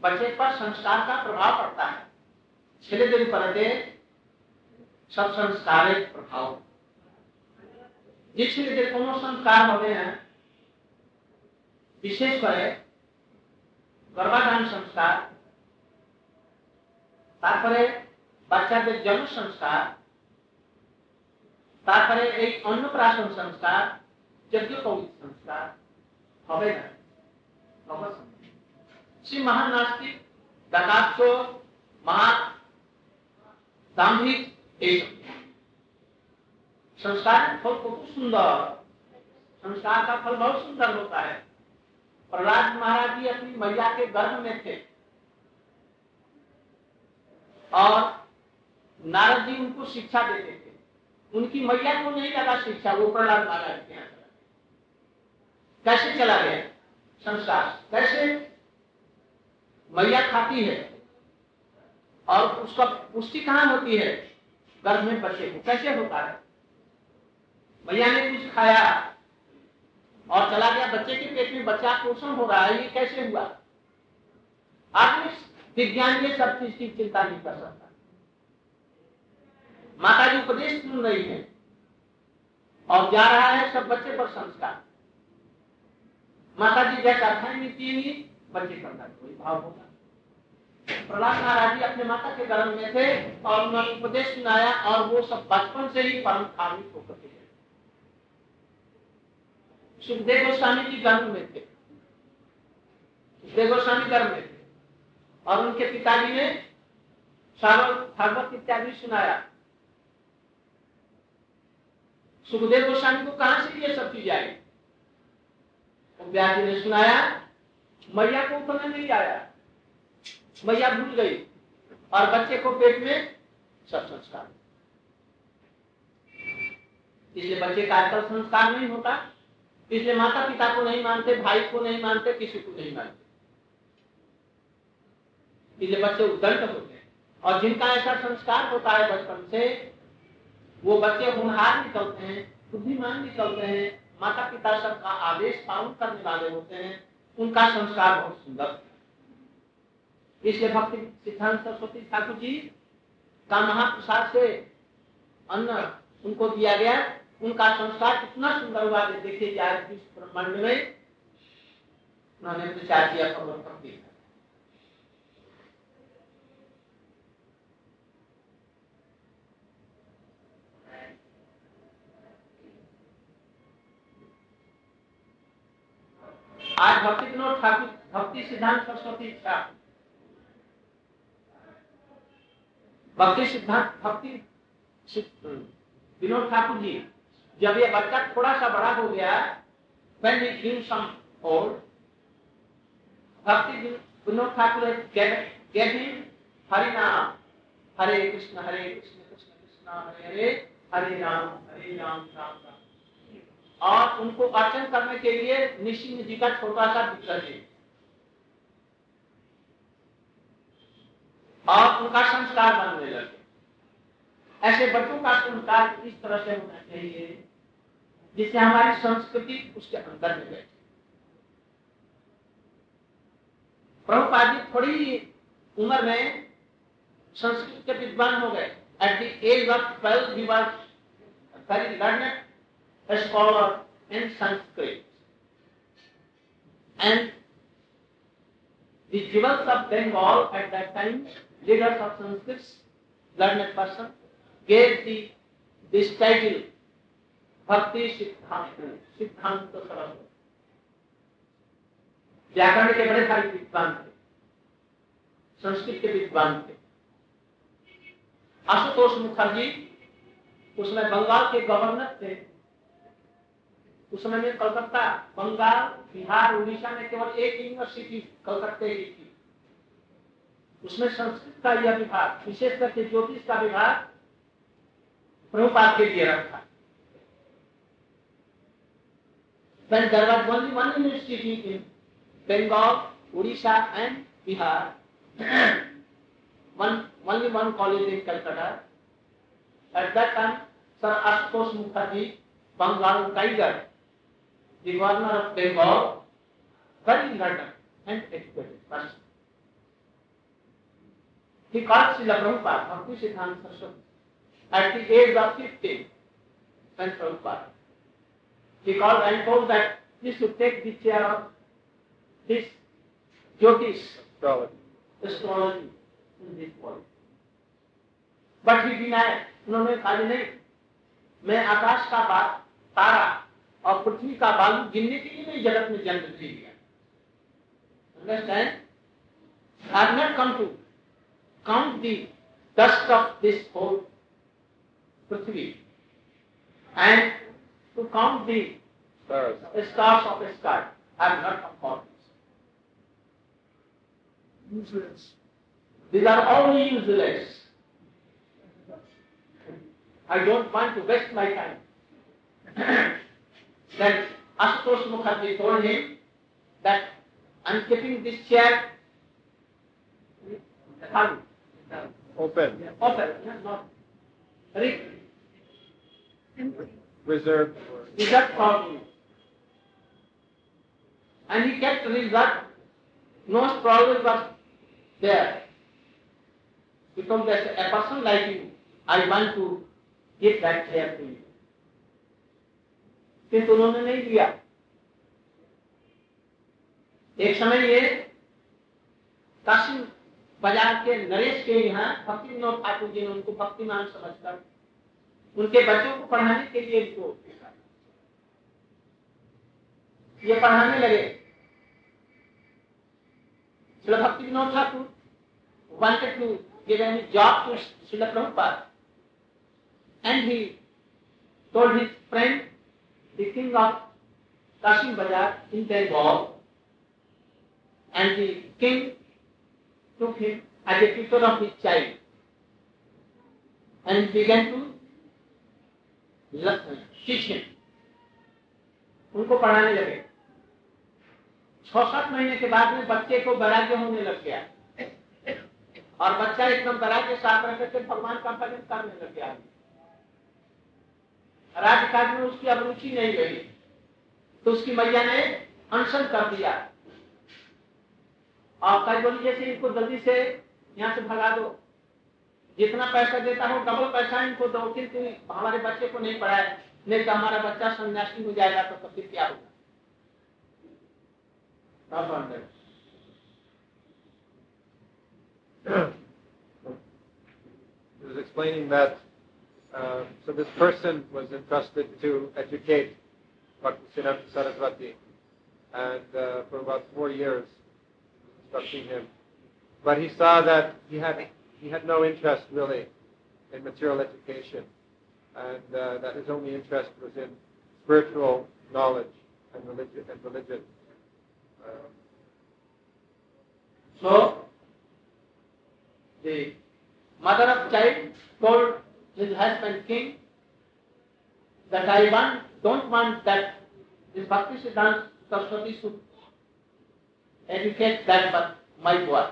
बच्चे पर संस्कार का प्रभाव पड़ता है ছেলে যদি পড়াতে সব সংস্কারের প্রভাব যে ছেলেদের কোনো সংস্কার হবে না বিশেষ করে গর্ভাধান সংস্কার তারপরে বাচ্চাদের জন্ম সংস্কার তারপরে এই অন্নপ্রাশন সংস্কার যজ্ঞ কৌলিক সংস্কার হবে না অবশ্যই श्री महान नास्तिक धनाक्ष महान दाम्भिक एक संस्कार फल बहुत सुंदर। संस्कार का फल बहुत सुंदर होता है। प्रहलाद महाराज जी अपनी मैया के गर्भ में थे। और नारद जी उनको शिक्षा देते थे। उनकी मैया को नहीं लगा शिक्षा, वो प्रहलाद महाराज के यहाँ कैसे चला गया? संस्कार। कैसे? मैया खाती है। और उसका पुष्टि कहाँ होती है? गर्भ में बच्चे को कैसे होता है? मैया ने कुछ खाया और चला गया। बच्चे के पेट में बच्चा पोषण हो रहा है। ये कैसे हुआ? आदमी विज्ञान ये सब चीज़ की चिंता नहीं कर सकता। माता जी उपदेश सुन रही है और जा रहा है सब बच्चे पर संस्कार। माता जी जैसा खाएँगी पिएँगी बच्चे का कोई भाव होगा प्रहलाद महाराज जी अपने माता के गर्भ में थे और उन्होंने उपदेश सुनाया और वो सब बचपन से ही परम धार्मिक होकर के सुखदेव गोस्वामी जी गर्भ में थे। सुखदेव गोस्वामी गर्भ में थे। और उनके पिताजी ने भागवत इत्यादि सुनाया। सुखदेव गोस्वामी को कहाँ से ये सब चीज़ आई? तो ने सुनाया मैया को उतना नहीं आया। मैया भूल गई और बच्चे को पेट में सब संस्कार। इसलिए बच्चे का आजकल संस्कार नहीं होता। इसलिए माता पिता को नहीं मानते, भाई को नहीं मानते, किसी को नहीं मानते। इसलिए बच्चे उद्दंड होते हैं और जिनका ऐसा संस्कार होता है बचपन से, वो बच्चे होनहार निकलते हैं बुद्धिमान निकलते हैं। माता पिता सबका आदेश पालन करने वाले होते हैं। उनका संस्कार बहुत सुंदर इसलिए भक्ति सिद्धांत सरस्वती ठाकुर जी का महाप्रसाद से अन्न उनको दिया गया। उनका संस्कार कितना सुंदर हुआ देखिए जाए ब्रह्मांड में उन्होंने प्रचार किया भक्ति। आज भक्ति विनोद ठाकुर, भक्ति सिद्धांत सरस्वती ठाकुर भक्ति सिद्धांत, भक्ति विनोद ठाकुर जी, जब ये बच्चा थोड़ा सा बड़ा हो गया, when he grew some old, भक्ति विनोद ठाकुर gave him हरि नाम, हरे कृष्ण हरे कृष्ण कृष्ण कृष्ण हरे हरे हरे राम हरे राम राम राम। और उनको अर्चन करने के लिए निशिंग जी का छोटा सा विग्रह है। और उनका संस्कार बनने लगे। ऐसे बच्चों का संस्कार इस तरह से होना चाहिए, जिससे हमारी संस्कृति उसके अंदर में बैठे। प्रभुपाद जी थोड़ी उम्र में संस्कृत के विद्वान हो गए। At the age of twelve he was scholar in Sanskrit. And the jewels of Bengal at that time, leaders of Sanskrit, learned person, gave the this title भक्ति सिद्धांत सिद्धांत सरस्वती व्याकरण के बड़े सारे विद्वान थे संस्कृत के विद्वान थे आशुतोष मुखर्जी उसमें बंगाल के गवर्नर थे उस समय में कलकत्ता, बंगाल, बिहार, उड़ीसा में केवल एक यूनिवर्सिटी कलकत्ते ही थी। उसमें संस्कृत का यह विभाग, विशेष करके ज्योतिष का विभाग प्रभुपात के लिए रखा। University in Bengal Orissa and Bihar in Calcutta sir Ashutosh Mukherjee Bengal tiger the governor of Bengal, very learned and educated person. He called Srila Prabhupada, Bhakti Siddhanta Saraswati, at the age of 15, when Prabhupada. He called and told that he should take the chair of this Jyotish, Astrology. astrology in this world. But he denied. उन्होंने कहा नहीं मैं आकाश का बात तारा और पृथ्वी का बालू गिनने के लिए जगत में जन्म दे दिया count the dust of this whole and to count the of sky I am I don't want to waste my time then Ashutosh Mukherjee told him that I'm keeping this chair open, Open. open, not re- Reserved. reserved for you. And he kept reserved. No problem was there. Because a person like you, I want to give that chair to you. किंतु उन्होंने नहीं दिया एक समय ये काशी बाज़ार के नरेश के यहाँ भक्ति विनोद ठाकुर जी ने उनको भक्तिमान समझकर उनके बच्चों को पढ़ाने के लिए इनको ये पढ़ाने लगे Srila Bhakti Vinod Thakur wanted to give any job to Srila Prabhupada and he told his friend, the king of Kashim Bazar in their Bengal and the king took him as a tutor of his child and began to teach him. उनको पढ़ाने लगे छह सात महीने के बाद में बच्चे को वैराग्य होने लग गया और बच्चा एकदम वैराग्य साथ रह करके भगवान का भजन करने लग गया राजकाज में उसकी अब रुचि नहीं रही। तो उसकी मैया ने अनशन कर दिया। और कई बोली जैसे इनको जल्दी से यहाँ से भगा दो। जितना पैसा देता हो डबल पैसा इनको दो, किंतु हमारे बच्चे को नहीं पढ़ाए। नहीं तो हमारा बच्चा सन्यासी हो जाएगा तो तब फिर क्या होगा? explaining that uh, so this person was entrusted to educate Bhaktisiddhanta Saraswati, and uh, for about four years instructing him. But he saw that he had he had no interest really in material education, and uh, that his only interest was in spiritual knowledge and religion and religion. Um, So, the mother of child told his husband king that I don't want that this Bhakti Siddhanta Saraswati should educate that but my boy.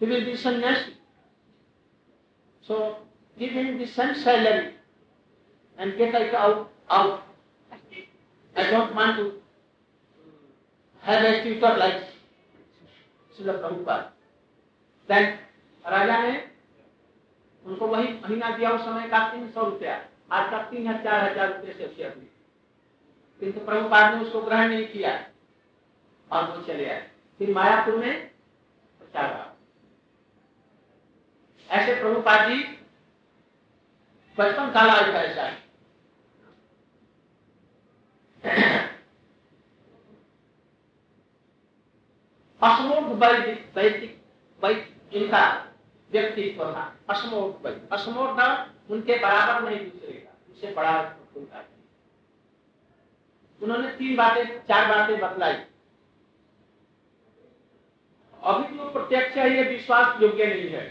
He will be sannyasi. So, give him the same salary and get it out, out. I don't want to have a tutor like Srila Prabhupada. Then राजा ने उनको वही महीना दिया उस समय का तीन सौ रुपया। आज का तीन हज़ार हज़ार रुपये से शेयर हुई किंतु प्रभुपाद ने उसको ग्रहण नहीं किया। और वो चले आए। फिर मायापुर में प्रचार ऐसे प्रभुपाद जी बचपन का लाइफ ऐसा। है वैदिक वैदिक इनका व्यक्तित्व था असमूर्ध वैदिक असमूर्ध उनके बराबर नहीं दूसरे का, उसे बड़ा उनका उन्होंने तीन बातें, चार बातें बतलाई। अभी जो प्रत्यक्ष ये विश्वास योग्य नहीं है।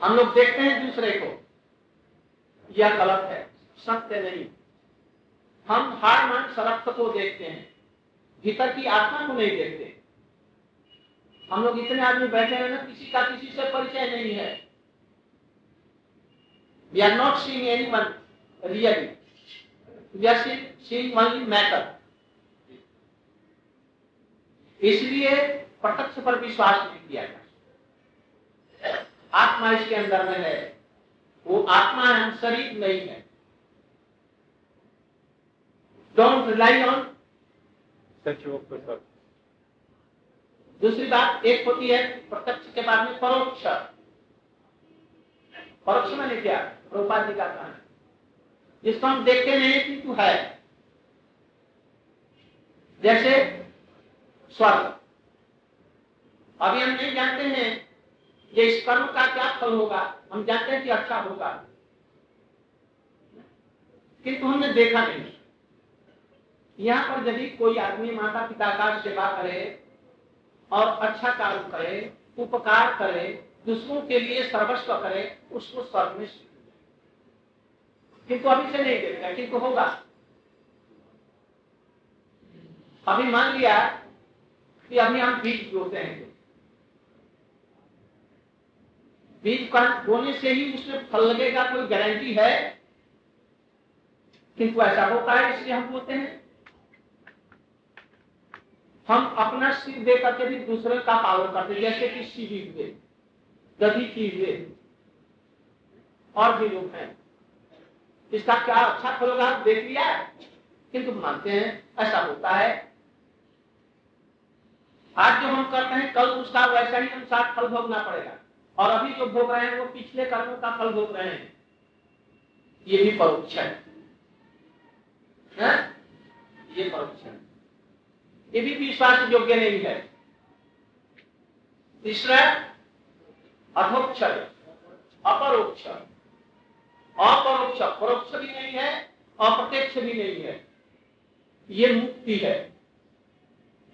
हम लोग देखते हैं दूसरे को, यह गलत है, सत्य नहीं। हम हार मान सरक्त को देखते हैं, भीतर की आत्मा को नहीं देखते। हम लोग इतने आदमी बैठे हैं ना, किसी का किसी से परिचय नहीं है। We are not seeing anyone really we are seeing only matter इसलिए प्रत्यक्ष पर विश्वास नहीं किया जा आत्मा इसके अंदर में है। वो आत्मा है शरीर नहीं है। डोंट रिलाई ऑन दूसरी बात एक होती है प्रत्यक्ष के बाद में परोक्ष। परोक्ष मैंने क्या? प्रभुपाद का कहना जिसको हम देखते नहीं किंतु है। जैसे स्वर्ग। अभी हम नहीं जानते हैं ये इस कर्म का क्या फल होगा। हम जानते हैं कि अच्छा होगा। किंतु हमने देखा नहीं। यहाँ पर यदि कोई आदमी माता पिता का सेवा करे और अच्छा कार्य करे, उपकार करे, दूसरों के लिए सर्वस्व करे, उसको स्वर्ग में किंतु अभी से नहीं देखता किंतु होगा। अभी मान लिया कि अभी हम बीज बोते हैं। बीज का बोने से ही उसमें फल लगेगा, कोई गारंटी है? किंतु ऐसा होता है इसलिए हम बोलते हैं। हम अपना सिर दे करके भी दूसरे का पालन करते जैसे कि हुए गति की हुए और भी लोग हैं। इसका क्या अच्छा फल होगा देख लिया? किंतु मानते हैं ऐसा होता है। आज जो हम करते हैं कल उसका वैसा ही अनुसार फल भोगना पड़ेगा। और अभी जो भोग रहे हैं वो पिछले कर्मों का फल भोग रहे हैं। ये भी परोक्ष है, ये परोक्ष है। ये भी विश्वास योग्य नहीं है। तीसरा अधोक्ष अपरोक्ष। अपरोक्ष, परोक्ष भी नहीं है, अप्रत्यक्ष भी नहीं है। ये मुक्ति है।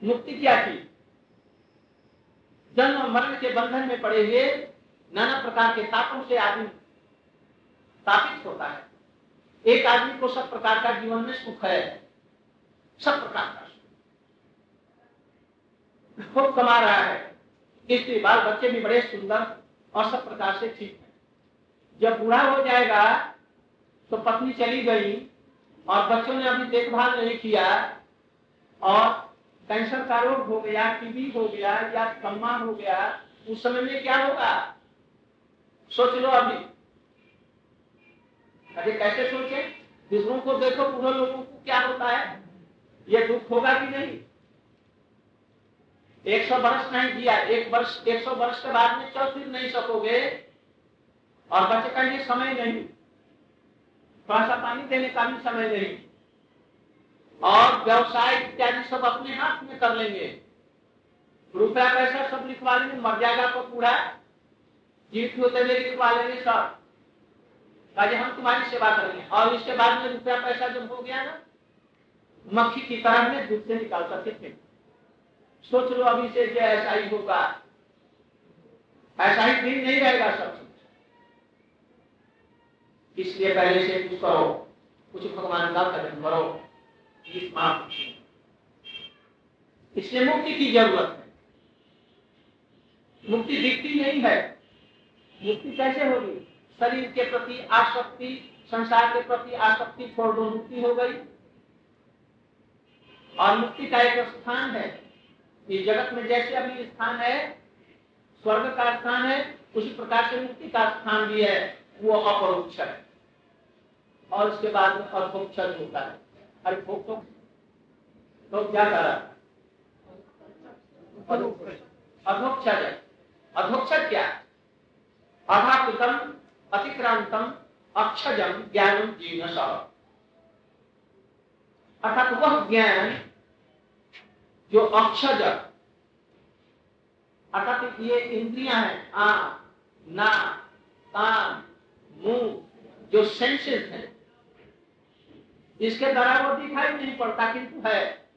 मुक्ति क्या थी? जन्म मरण के बंधन में पड़े हुए नाना प्रकार के तापों से आदमी स्थापित होता है। एक आदमी को सब प्रकार का जीवन में सुख है। सब प्रकार का। खूब कमा रहा है। इसलिए बाल बच्चे भी बड़े सुंदर और सब प्रकार से ठीक है। जब बूढ़ा हो जाएगा तो पत्नी चली गई और बच्चों ने अभी देखभाल नहीं किया और कैंसर का रोग हो गया टीबी हो गया या कम्मा हो गया, उस समय में क्या होगा? सोच लो अभी। अरे कैसे सोचे? दूसरों को देखो पूरे लोगों को क्या होता है? ये दुख होगा कि नहीं? एक सौ वर्ष नहीं दिया एक वर्ष, एक सौ वर्ष के बाद में चल फिर नहीं सकोगे। और बच्चे का ये समय नहीं। थोड़ा सा पानी देने का भी समय नहीं। और व्यवसाय इत्यादि सब अपने हाथ में कर लेंगे। रुपया पैसा सब लिखवा लेंगे मर जाएगा तो पूरा जीत होते हुए लिखवा लेंगे सब। ताकि हम तुम्हारी सेवा करेंगे और इसके बाद में रुपया पैसा जब हो गया ना, मक्खी की तरह में दूध से निकाल सकते थे सोच लो अभी से जो ऐसा ही होगा। ऐसा ही दिन नहीं रहेगा सब इसलिए पहले से कुछ करो, कुछ भगवान का कदम करो। इसलिए मुक्ति की ज़रूरत है। मुक्ति दिखती नहीं है। मुक्ति कैसे होगी? शरीर के प्रति आसक्ति, संसार के प्रति आसक्ति छोड़ दो, मुक्ति हो गई। और मुक्ति का एक स्थान है। इस जगत में जैसे अभी स्थान है, स्वर्ग का स्थान है, उसी प्रकार से मुक्ति का स्थान भी है, वो अपरोक्ष है। और उसके बाद अर्थोक्षर होता है। अरे भोग तो तो क्या करा? अधोक्षर है। अधोक्षर क्या? अधाकृतम अतिक्रांतम, अक्षजम, ज्ञानम, जीनस। अर्थात वह ज्ञान जो अक्षज अर्थात ये इंद्रियाँ हैं, आ, ना कान मुँह जो सेंसेस हैं। इसके द्वारा वो दिखाई नहीं पड़ता किंतु है।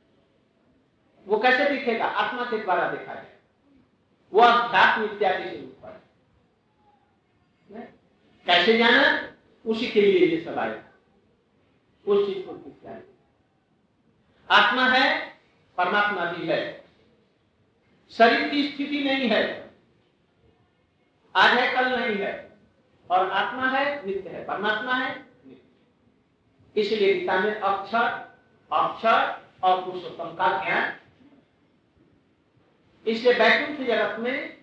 वो कैसे दिखेगा? आत्मा के द्वारा दिखा है वो अध्यात्म इत्यादि से ऊपर कैसे जाना? उसी के लिए ये सब आया। उस चीज़ को आत्मा है परमात्मा भी है। शरीर की स्थिति नहीं है। आज है, कल नहीं है। और आत्मा है, नित्य है। परमात्मा है, नित्य। इसलिए गीता में अक्षर अक्षर और पुरुषोत्तम का ज्ञान। इसलिए वैकुंठ जगत में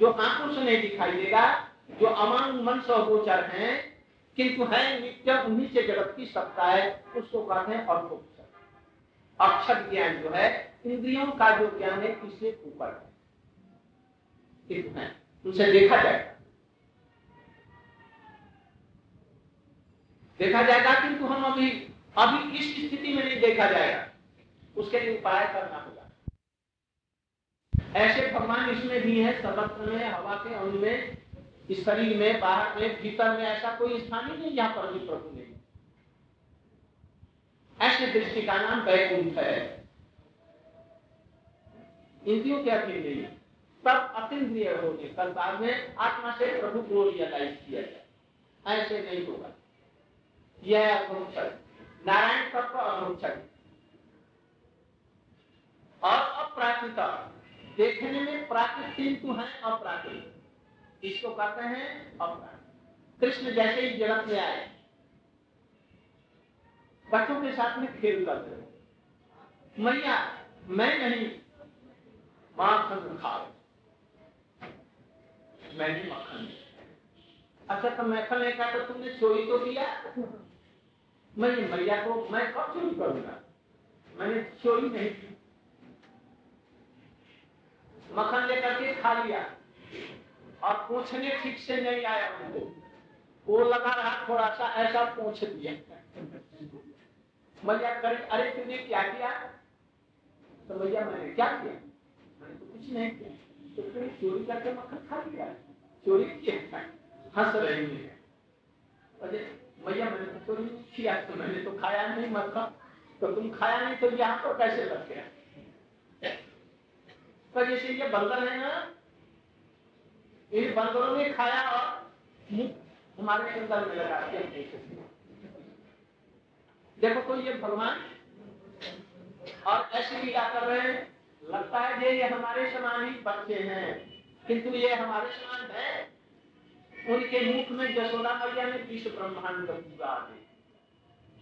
जो आँखों से नहीं दिखाई देगा, जो अमान मन सौगोचर हैं, किंतु है नित्य, उन्हीं से जगत की सत्ता है, उसको कहते हैं अर्थोपचर अक्षर ज्ञान जो है, इंद्रियों का जो ज्ञान है, इससे ऊपर उनसे देखा जाएगा देखा जाएगा किंतु हम अभी अभी इस स्थिति में नहीं देखा जाएगा। उसके लिए उपाय करना होगा। ऐसे भगवान इसमें भी है सर्वत्र में, हवा के अंग में शरीर में, बाहर में, भीतर में ऐसा कोई स्थान ही नहीं जहाँ पर भी प्रभु नहीं ऐसे दृष्टि का नाम वैकुंठ है। इंद्रियों के नहीं तब अतिद्रिय होने कल बाद में आत्मा से प्रभु को रियलाइज़ किया जाए। ऐसे नहीं होगा। यह अधोक्षण नारायण तत्व अधोक्षण और अप्राकृत देखने में प्राकृत किंतु है अप्राकृत इसको कहते हैं अप्राकृत कृष्ण जैसे ही जगत में आए बच्चों के साथ में खेल करते मैया, मैं नहीं माखन खा मैं नहीं मक्खन अच्छा तो मैखन लेकर तो तुमने चोरी तो किया? मैं मैया को, मैं कब चोरी करूँगा? मैंने चोरी नहीं की। मक्खन लेकर के खा लिया। और पूछने ठीक से नहीं आया उनको वो लगा रहा थोड़ा सा, ऐसा पूछ दिया। मैया करे। अरे तुमने क्या किया? तो भैया मैंने क्या किया? मैंने तो कुछ नहीं किया। तो चोरी करके मक्खन खा लिया। चोरी किया हंस रही है। भैया मैंने तो चोरी किया तो मैंने तो खाया नहीं मक्खन। तो तुम खाया नहीं तो यहाँ पर कैसे लग गया? पर जैसे ये बंदर है ना। इन बंदरों ने खाया और हमारे अंदर में लगा देखो तो ये भगवान और ऐसे लीला कर रहे हैं, लगता है ये ये हमारे समान ही बच्चे हैं। किंतु ये हमारे समान है? उनके मुख में जसोदा मैया में विश्व ब्रह्मांड पूरा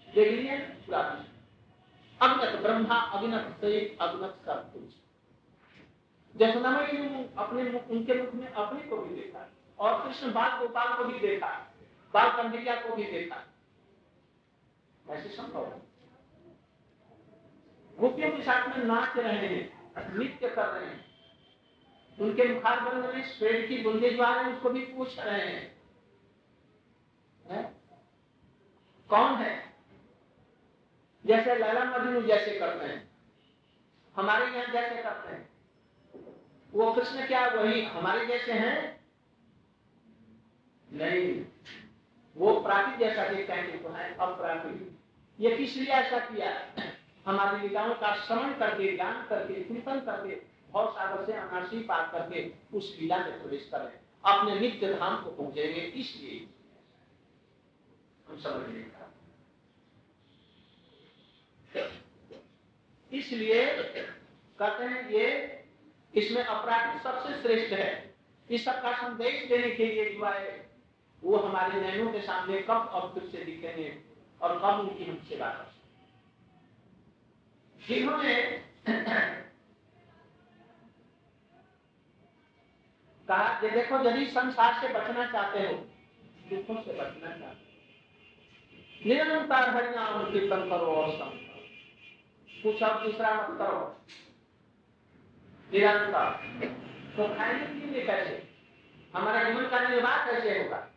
देख लिए पूरा अगनत ब्रह्मा, अभिनत अभिनत सब कुछ। जसोदा मैया ने अपने मुख उनके मुख में अपने को भी देखा और कृष्ण बाल गोपाल को भी देखा बाल कंधिया को भी देखा ऐसे संभव गोपियों के साथ में नाच रहे हैं, नृत्य कर रहे हैं। उनके मुखार बंद में स्वेद की बुंदे जो हैं उसको भी पूछ रहे हैं। है? कौन है? जैसे लैला मजनू जैसे करते हैं। हमारे यहाँ जैसे करते हैं। वो कृष्ण क्या, वही हमारे जैसे हैं? नहीं। वो प्राकृत जैसा देखता है अप्राकृत। ये किस लिए ऐसा किया? हमारे लीलाओं का श्रवण करके ज्ञान करके चिंतन करके, और सागर से अनाशी पार करके उस लीला में प्रवेश करें। अपने नित्य धाम को पहुँचेंगे, इसलिए। हम समझ इसलिए कहते हैं ये, इसमें अपराध सबसे श्रेष्ठ है। इस सबका संदेश देने के लिए जो है। वो हमारे नैनों के सामने कब अब से दिखेंगे। और कब उनकी हम सेवा कर जिन्होंने कहा कि देखो, यदि संसार से बचना चाहते हो, दुखों से बचना चाहते हो, निरंतर हरिनाम कीर्तन करो और सम कुछ अब दूसरा मत करो। निरंतर। तो खाएँगे पीएँगे कैसे? हमारा जीवन का निर्वाह कैसे होगा?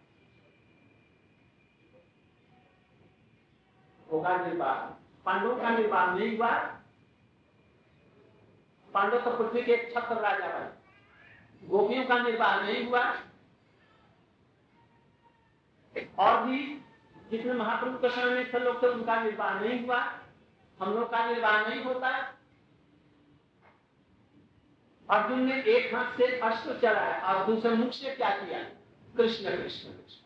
होगा निर्वाह पांडव का निर्वाह नहीं हुआ पांडव तो पृथ्वी के छत्र राजा बने गोपियों का निर्वाह नहीं हुआ और भी जितने महाप्रभु के समय में थे लोग थे उनका निर्वाह नहीं हुआ हम लोग का निर्वाह नहीं होता अर्जुन ने एक हाथ से अस्त्र चलाया और दूसरे मुख से क्या किया कृष्ण कृष्ण कृष्ण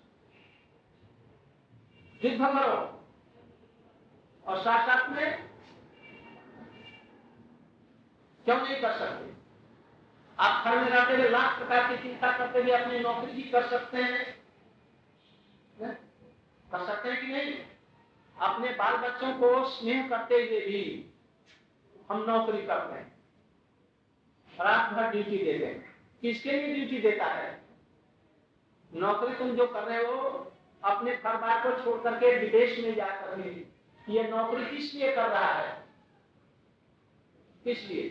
युद्ध करो और साथ साथ में क्यों नहीं कर सकते? आप घर में रहते हुए लाख प्रकार की चिंता करते हुए अपनी नौकरी भी कर सकते हैं। कर सकते हैं कि नहीं? अपने बाल बच्चों को स्नेह करते हुए भी हम नौकरी करते हैं। रात भर ड्यूटी देते हैं। किसके लिए ड्यूटी देता है? नौकरी तुम जो कर रहे हो, अपने परिवार को छोड़ करके विदेश में जाकर ये नौकरी किस लिए कर रहा है? किस लिए?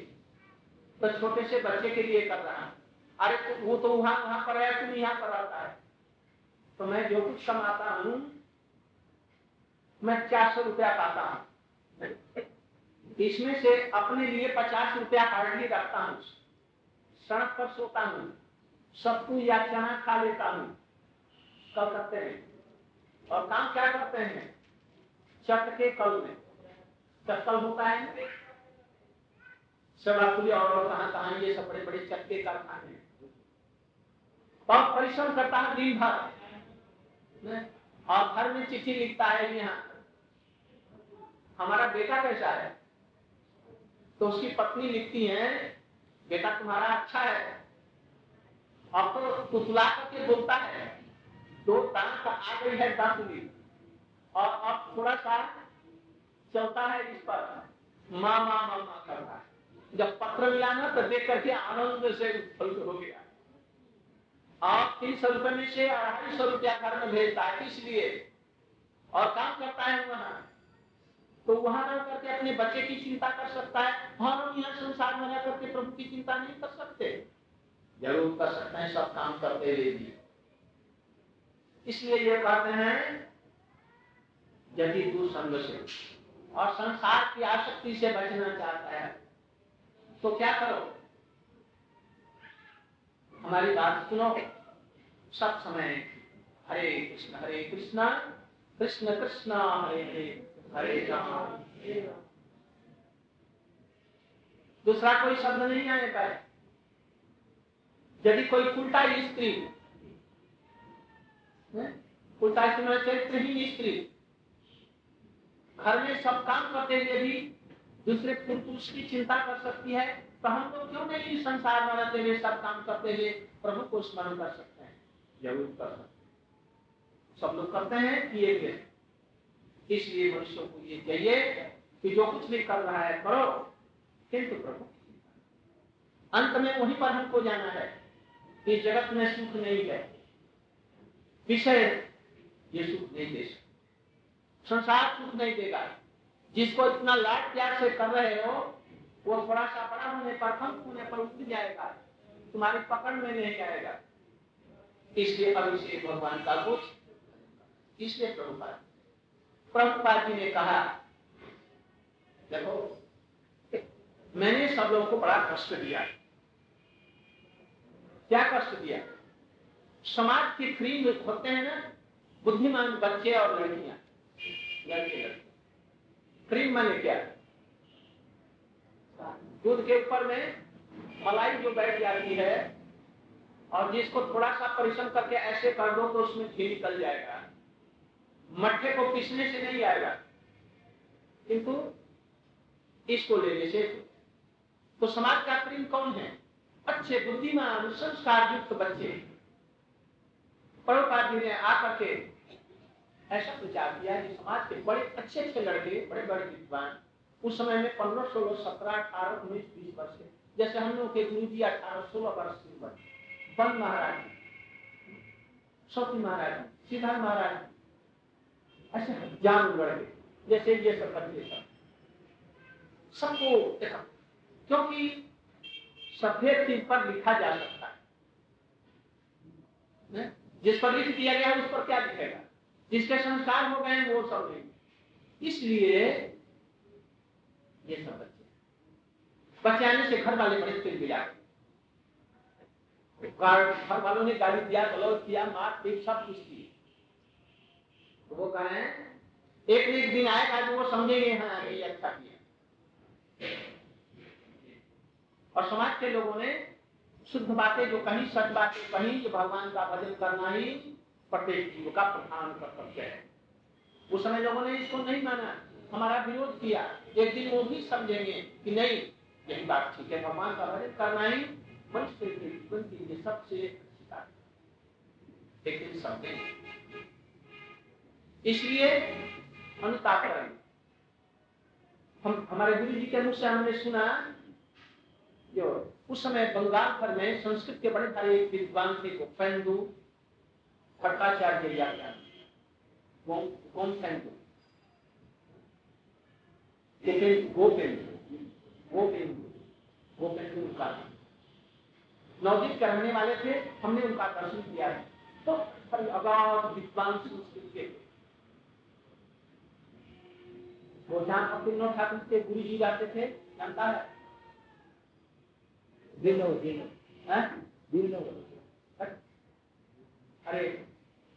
तो छोटे से बच्चे के लिए कर रहा है। अरे तो वो तो वहाँ वहाँ पर है तुम यहाँ पर आता है। तो मैं जो कुछ कमाता हूँ, मैं चार सौ रुपया पाता हूँ। इसमें से अपने लिए पचास रुपया हार्डली रखता हूँ। सड़क पर सोता हूँ। सत्तू या चना खा लेता हूँ। कल करते हैं। और काम क्या करते हैं? चट के कल में। चक्कल होता है सड़ापुरी और कहा कहा ये सब बड़े बड़े चक्के कारखाने और परिश्रम करता है दिन भर। और घर में चिट्ठी लिखता है यहाँ। हमारा बेटा कैसा है? तो उसकी पत्नी लिखती है, बेटा तुम्हारा अच्छा है। और तो तुतला करके बोलता है, दो तो दांत आ गई है दांतुली और अब थोड़ा सा चलता है इस पर। माँ माँ माँ माँ कर रहा है। जब पत्र मिला ना तो देख करके आनंद से हो गया। आप तीन सौ रुपए में से अढ़ाई सौ रुपया घर में भेजता है, इसलिए। और काम करता है वहाँ। तो वहाँ रह करके अपने बच्चे की चिंता कर सकता है। हाँ हम यहाँ संसार में रह करके प्रभु की चिंता नहीं कर सकते। ज़रूर कर सकते हैं, सब काम करते हुए भी। इसलिए ये कहते हैं यदि तू संग से। और संसार की आसक्ति से बचना चाहता है तो क्या करो? हमारी बात सुनो। सब समय हरे कृष्ण हरे कृष्ण कृष्ण कृष्ण, हरे हरे हरे राम। दूसरा कोई शब्द नहीं आएगा यदि कोई उल्टा स्त्री उल्टा चरित्रहीन स्त्री। घर में सब काम करते हुए भी दूसरे पुरुष की चिंता कर सकती है तो हम लोग क्यों नहीं संसार में रहते हुए सब काम करते हुए प्रभु को स्मरण कर सकते हैं? ज़रूर कर सकते सब लोग करते हैं, किए हुए। इसलिए मनुष्यों को ये चाहिए कि जो कुछ भी कर रहा है करो, किंतु प्रभु अंत में वहीं पर हमको जाना है कि जगत में सुख नहीं है। विषय ये सुख नहीं दे सकते। संसार सुख नहीं देगा। जिसको इतना लाड प्यार से कर रहे हो, वो थोड़ा सा बड़ा होने पर कम होने पर उठ जाएगा। तुम्हारी पकड़ में नहीं आएगा। इसलिए अभिषेक भगवान का कुछ इसलिए प्रभुपाद। प्रभुपाद जी ने कहा, देखो, मैंने सब लोगों को बड़ा कष्ट दिया। क्या कष्ट दिया? समाज के फ्री होते हैं ना, बुद्धिमान बच्चे और लड़कियाँ। लड़के लड़के फ्री माने क्या? दूध के ऊपर में मलाई जो बैठ जाती है और जिसको थोड़ा सा परिश्रम करके ऐसे कर दो तो उसमें घी निकल जाएगा। मट्ठे को पीसने से नहीं आएगा। किंतु इसको लेने से तो समाज का प्रेम कौन है? अच्छे बुद्धिमान, संस्कार युक्त बच्चे। प्रभुपाद जी ने आकर के ऐसा विचार किया कि समाज के बड़े अच्छे अच्छे लड़के बड़े बड़े विद्वान, उस समय में पंद्रह, सोलह, सत्रह, अठारह, उन्नीस, बीस वर्ष के। जैसे हम लोग के गुरु जी अठारह, सोलह वर्ष की उम्र बन महाराज। सौती महाराज, सिद्धार्थ महाराज। ऐसे हज़ार लड़के, जैसे ये सब बच्चे सब। सबको देखा, क्योंकि सफ़ेद चीज़ पर लिखा जा सकता है। जिस पर लिख दिया गया उस पर क्या लिखेगा? जिसके संस्कार हो गए, वो सब नहीं। इसलिए ये सब बच्चे बच्चे आने से घर वाले बड़े फिर मिला घर वालों ने गाली दिया, गलौज किया, मार पीट, सब कुछ की तो वो कहे एक एक दिन आएगा जो वो समझेंगे हाँ ये अच्छा किया। और समाज के लोगों ने शुद्ध बातें जो कहीं, सच बातें कहीं, जो भगवान का भजन करना ही प्रत्येक जीव का प्रधान कर्तव्य है। उस समय लोगों ने इसको नहीं माना। हमारा विरोध किया। एक दिन वो भी समझेंगे कि नहीं, यही बात ठीक है, भगवान का भजन करना ही मनुष्य के जीवन के लिए सबसे अच्छी बात एक दिन समझेंगे। इसलिए अनुताप करेंगे हम, हमारे गुरु जी के से हमने सुना जो उस समय बंगाल भर में संस्कृत के बड़े सारे विद्वान थे गोपेंदु। भट्टाचार्य उनका। नवदीप रहने वाले थे, हमने उनका दर्शन किया है। तो विद्वान, संस्कृत के। ठाकुर के गुरु जी जाते थे, जानता है? दिनो दिनो हाँ? दिनो अरे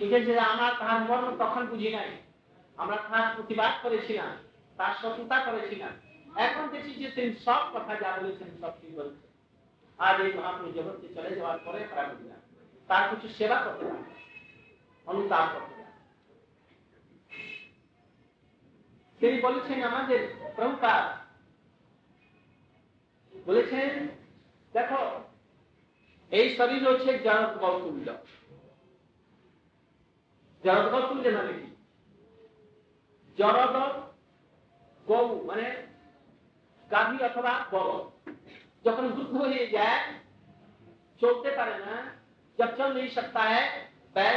যে আমার তাহার মর্ম তখন বুঝি নাই। আমরা তাহার প্রতিবাদ করেছিলাম তার শত্রুতা করেছিলাম। এখন দেখছি যে তিনি সব কথা যা বলেছেন সব ঠিক বলেছেন। আজ এই জগৎকে চলে যাওয়ার পরে তারা বুঝলাম তার কিছু সেবা করতে অনুতাপ করতে তিনি বলেছেন, আমাদের প্রভুপাদ বলেছেন, দেখো, এই শরীর হচ্ছে জড়ত গৌতুল্য জড়ত গৌতুল্য মানে কি জড়দ গৌ মানে গাভী অথবা বড় যখন वृद्ध হয়ে যায় चलते पारे ना जब चल नहीं सकता है पैर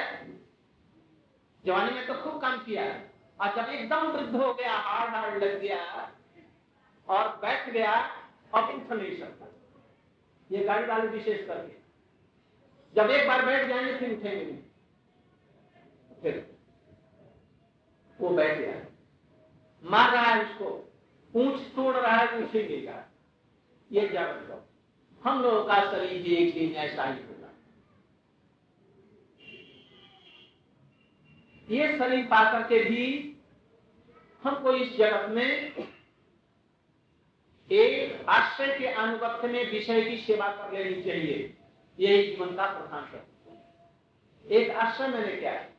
जवानी में तो खूब काम किया और जब एकदम वृद्ध हो गया हार्ड हार्ड लग गया और बैठ गया अब उठ नहीं सकता ये गाड़ी वाले विशेष करके जब एक बार बैठ जाएंगे फिर उठेंगे नहीं फिर वो बैठ गया। मार रहा है उसको। ऊंच तोड़ रहा है तो उठेंगेगा ये क्या मतलब? हम लोगों का शरीर भी एक दिन ऐसा ही होगा। ये शरीर पा करके भी हमको इस जगत में एक आश्रय के अनुगत्य में विषय की सेवा कर लेनी चाहिए। यही जीवन का प्रधान है एक आश्रय मैंने क्या है।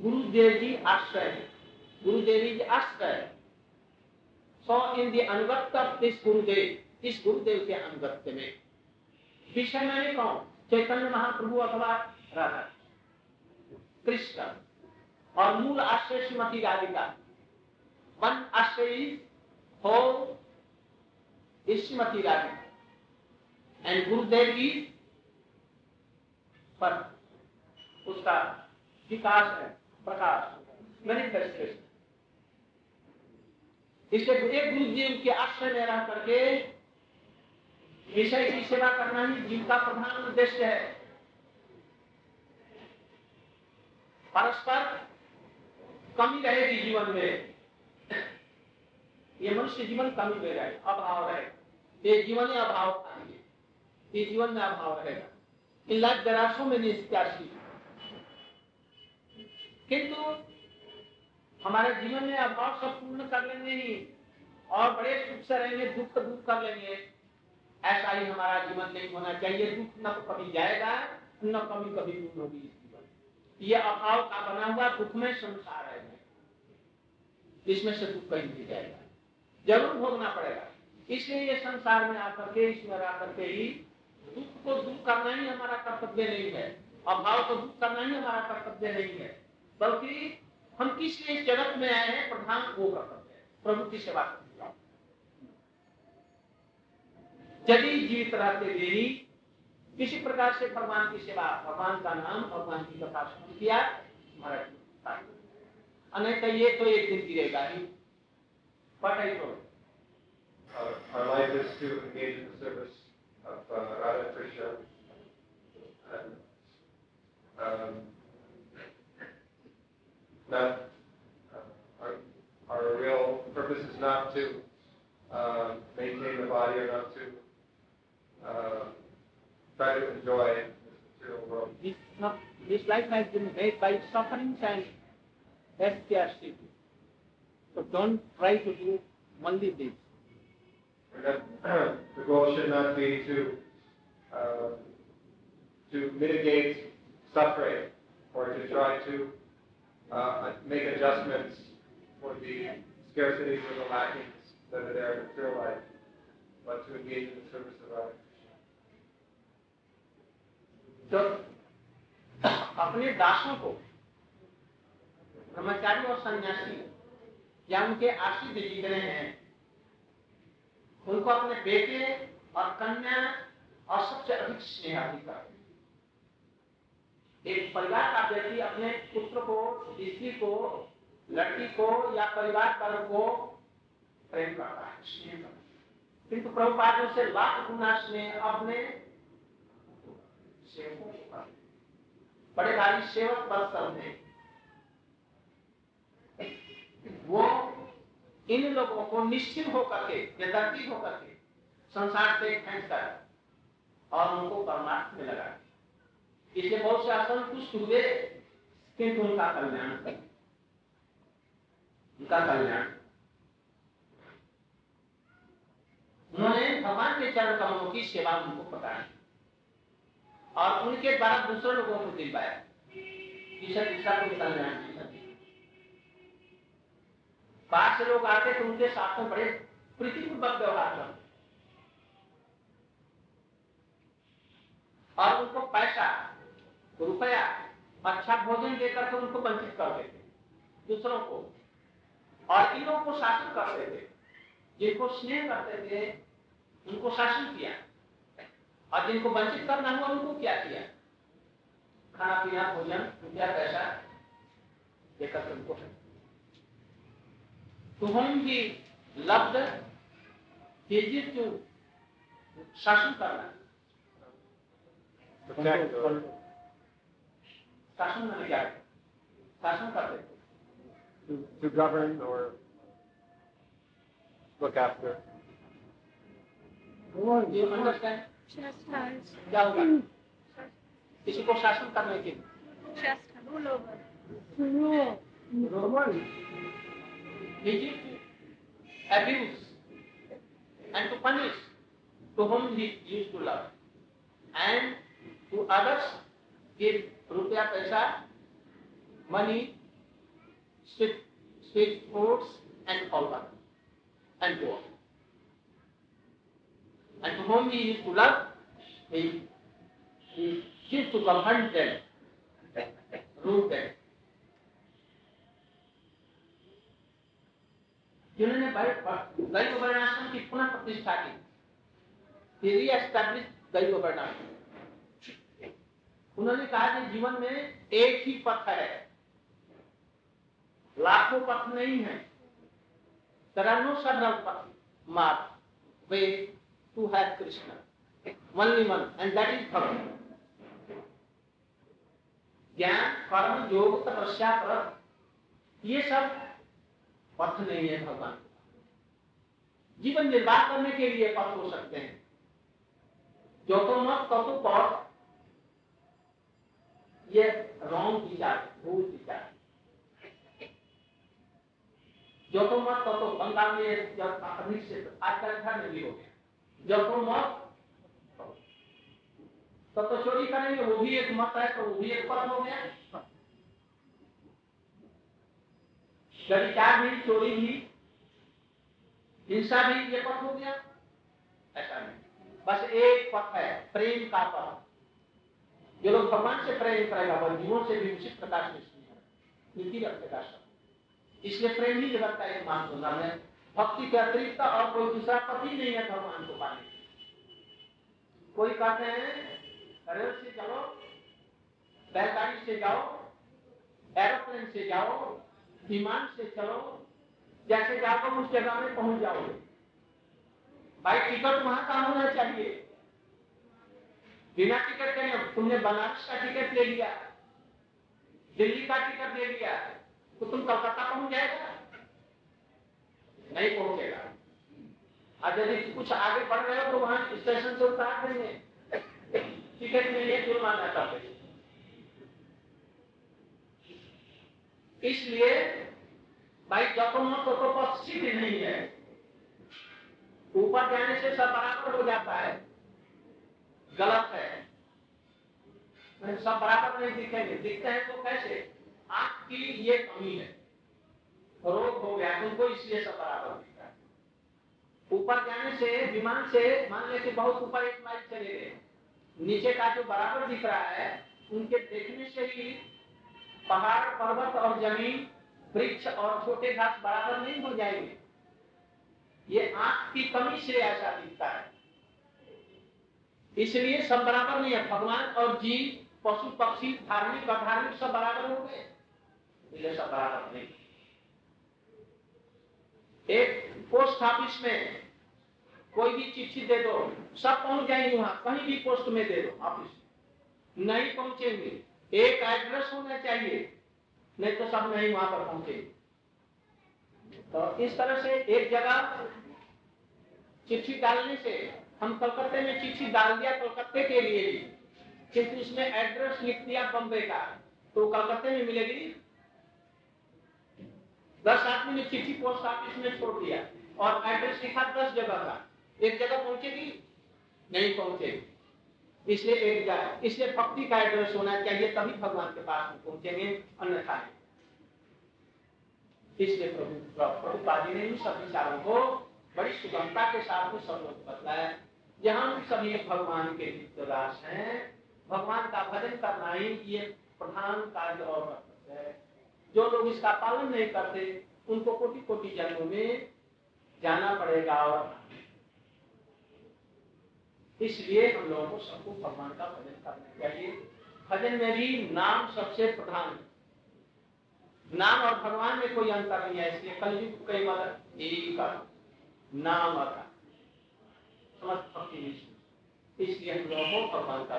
गुरुदेव जी आश्रय गुरुदेव जी आश्रय सो इन द अनुगत्य ऑफ़ दिस गुरुदेव इस गुरुदेव के अनुगत्य में। विषय मैंने कौन चैतन्य महाप्रभु अथवा राधा। कृष्ण और मूल आश्रय श्रीमती राधिका। वन आश्रय हो श्रीमती राधिका। एंड गुरुदेव की पर उसका विकास है। प्रकाश। मैनिफेस्टेशन इसलिए एक गुरु जी के आश्रय में रह करके विषय की सेवा करना ही जीव का प्रधान उद्देश्य है। परस्पर कमी रहेगी जीवन में। ये मनुष्य जीवन कमी में रहे, अभाव रहे। ये जीवन में अभाव ये जीवन में अभाव रहेगा। इन लाइफ दराशों में नित्याशी किंतु हमारे जीवन में अभाव सब पूर्ण कर लेंगे ही और बड़े सुख से रहेंगे, दुख दूर कर लेंगे। ऐसा ही हमारा जीवन नहीं होना चाहिए। दुख न तो कभी जाएगा, न कभी कभी दूर होगी ये अभाव का बना हुआ दुख में संसार है। इसमें से दुख कहीं भी जाएगा। ज़रूर भोगना पड़ेगा। इसलिए ये संसार में आकर के इसमें आकर के ही दुख को दूर करना ही हमारा कर्तव्य नहीं है। अभाव को दूर करना ही हमारा कर्तव्य नहीं है। बल्कि हम किस लिए जगत में आए हैं प्रधान वो कर्तव्य है। प्रभु की सेवा यदि जीवित रहते ही किसी प्रकार से भगवान की सेवा भगवान का नाम भगवान की कथा किया अनेक तो ये तो एक दिन गिरेगा ही। पटाई तो। Our, our life is to engage in the service of uh, Radha Krishna. And, um, not, uh, our, our real purpose is not to uh, maintain the body or not to uh, try to enjoy this material world. This, not, this life has been made by sufferings and scarcity. So don't try to do only this. That, the goal should not be to uh, to mitigate suffering or to try to uh, make adjustments for the scarcities or the lackings that are there in material life, but to engage in the service of others. तो अपने दासों को ब्रह्मचारी और सन्यासी या उनके आश्रित जितने हैं उनको अपने बेटे और कन्या और सबसे अधिक स्नेह अधिकार एक परिवार का व्यक्ति अपने पुत्र को, स्त्री को, लड़की को या परिवार वालों को प्रेम करता है करता किंतु प्रभुपाद से लाख गुना स्नेह अपने सेवकों को बड़े भारी सेवक पद समझे वो इन लोगों को निश्चित होकर के बेदर्दी होकर के संसार से खेच कर और उनको परमार्थ में लगा इसलिए बहुत से असंतुष्ट हुए किंतु उनका कल्याण उनका कल्याण। उन्होंने भगवान के चरण कमलों की सेवा उनको पकाई और उनके द्वारा दूसरे लोगों को दिलवाया। तीसरा तीसरा को कल्याण बाहर से लोग आते तो उनके साथ में बड़े प्रीतिपूर्वक व्यवहार करते। और उनको पैसा रुपया अच्छा भोजन देकर के उनको वंचित कर देते दूसरों को। और इन लोगों को शासन करते थे जिनको स्नेह करते थे उनको शासन किया। और जिनको वंचित करना हुआ उनको क्या किया? खाना पीना भोजन रुपया पैसा देकर उनको he loved, he is to शासन करना। शासन मैंने क्या शासन करते to, to govern or look after. you understand? क्या होगा किसी को शासन करने के लिए he to abuse and to punish to whom he used to love. And to others give रुपया पैसा money street street foods and all that and go and home is to love to come hunt root them जिन्होंने दैव वर्णाश्रम की पुनः प्रतिष्ठा की फिर री वर्णाश्रम उन्होंने कहा कि जीवन में एक ही पथ है। लाखों पथ नहीं है। तरह पथ। मार्ग way to have Krishna. Only one and that is भगवान ज्ञान, कर्म, योग, तपस्या पर ये सब पथ नहीं है भगवान। जीवन निर्वाह करने के लिए पथ हो सकते हैं। जो तो मत तो पथ ये रॉन्ग विचार भूल विचार जो तो मत तो, तो बंगाल में अधिक से आजकल घर में भी हो गया। जो तो मत तो, तो चोरी करेंगे वो भी एक मत है तो वो भी एक पथ हो गया। व्यविचार भी चोरी भी हिंसा भी ये पथ हो गया। ऐसा नहीं। बस एक पथ है प्रेम का पथ जो लोग भगवान से करेगा वह जीवों से भी उचित प्रकाश में नीति रखेगा सब इसलिए प्रेम ही जगत का एक मान सुंदर है। भक्ति के अतिरिक्त और कोई दूसरा पति नहीं है भगवान को पाने कोई कहते हैं रेल से चलो, बैलगाड़ी से जाओ, एरोप्लेन से जाओ, विमान से चलो, जैसे जाओ उस जगह में पहुँच जाओगे। भाई टिकट वहाँ का होना चाहिए। बिना टिकट के तुमने बनारस का टिकट ले लिया दिल्ली का टिकट ले लिया तो तुम कलकत्ता पहुँच जाएगा? नहीं पहुंचेगा। और यदि कुछ आगे बढ़ रहे हो तो वहाँ स्टेशन से उतार देंगे। टिकट में जुर्माना कर देंगे। इसलिए भाई जपमो तो, तो पक्षी नहीं है। ऊपर जाने से सब बराबर हो जाता है। गलत है। सब बराबर नहीं दिखेंगे। दिखते हैं तो कैसे? आँख की ये कमी है। रोग हो गया, तुमको इसलिए सब बराबर दिखता है। ऊपर जाने से, विमान से, मान ले बहुत ऊपर एक माइल चले गए। नीचे का जो बराबर दिख रहा है, उनके देखने से ही पहाड़, पर्वत और ज़मीन, वृक्ष और छोटे घास बराबर नहीं हो जाएँगे। ये आँख की कमी से ऐसा दिखता है। इसलिए सब बराबर नहीं है। भगवान और जीव, पशु, पक्षी, धार्मिक, अधार्मिक सब बराबर हो गए। इसलिए सब बराबर नहीं। एक पोस्ट ऑफ़िस में कोई भी चिट्ठी दे दो, सब पहुँच जाएँगे वहाँ। कहीं भी पोस्ट में दे दो ऑफ़िस नहीं पहुँचेंगे। एक एड्रेस होना चाहिए, नहीं तो सब नहीं वहाँ पर पहुँचे तो इस तरह से एक जगह चिट्ठी डालने से हम कलकत्ते में चिट्ठी डाल दिया कलकत्ते के लिए भी। किंतु उसमें एड्रेस लिख दिया बम्बे का। तो कलकत्ते में मिलेगी। दस आदमी ने चिट्ठी पोस्ट ऑफ़िस में छोड़ दिया। और एड्रेस लिखा दस जगह का। एक जगह पहुंचेगी, नहीं पहुंचेगी। इसलिए एक जाए इसलिए भक्ति का एड्रेस होना चाहिए, तभी भगवान के पास पहुँचेंगे, अन्यथा इसलिए प्रभु प्रभुपादी ने सब विचारों को बड़ी सुगमता के साथ में सब लोग जहाँ सभी भगवान के दास हैं। भगवान का भजन करना ही ये प्रधान कार्य और कर्तव्य है। जो लोग इसका पालन नहीं करते, उनको कोटि कोटि जन्मों में जाना पड़ेगा और इसलिए हम लोगों को सबको भगवान का भजन करना चाहिए। भजन में भी नाम सबसे प्रधान नाम और भगवान में कोई अंतर नहीं है, इसलिए कलयुग कई बार एक नाम आता इसलिए हम लोगों को भगवान का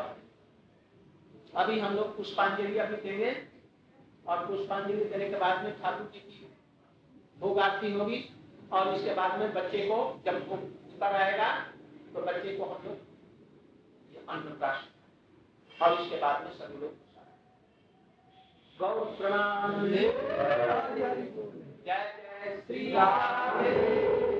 अभी हम लोग पुष्पांजलि अभी देंगे और पुष्पांजलि देने के बाद में ठाकुर जी की भोग आरती होगी और इसके बाद में बच्चे को जब उत्तर आएगा तो बच्चे को हम लोग अन्न प्राशन और इसके बाद में सभी लोग गौ प्रणाम। जय जय श्री राधे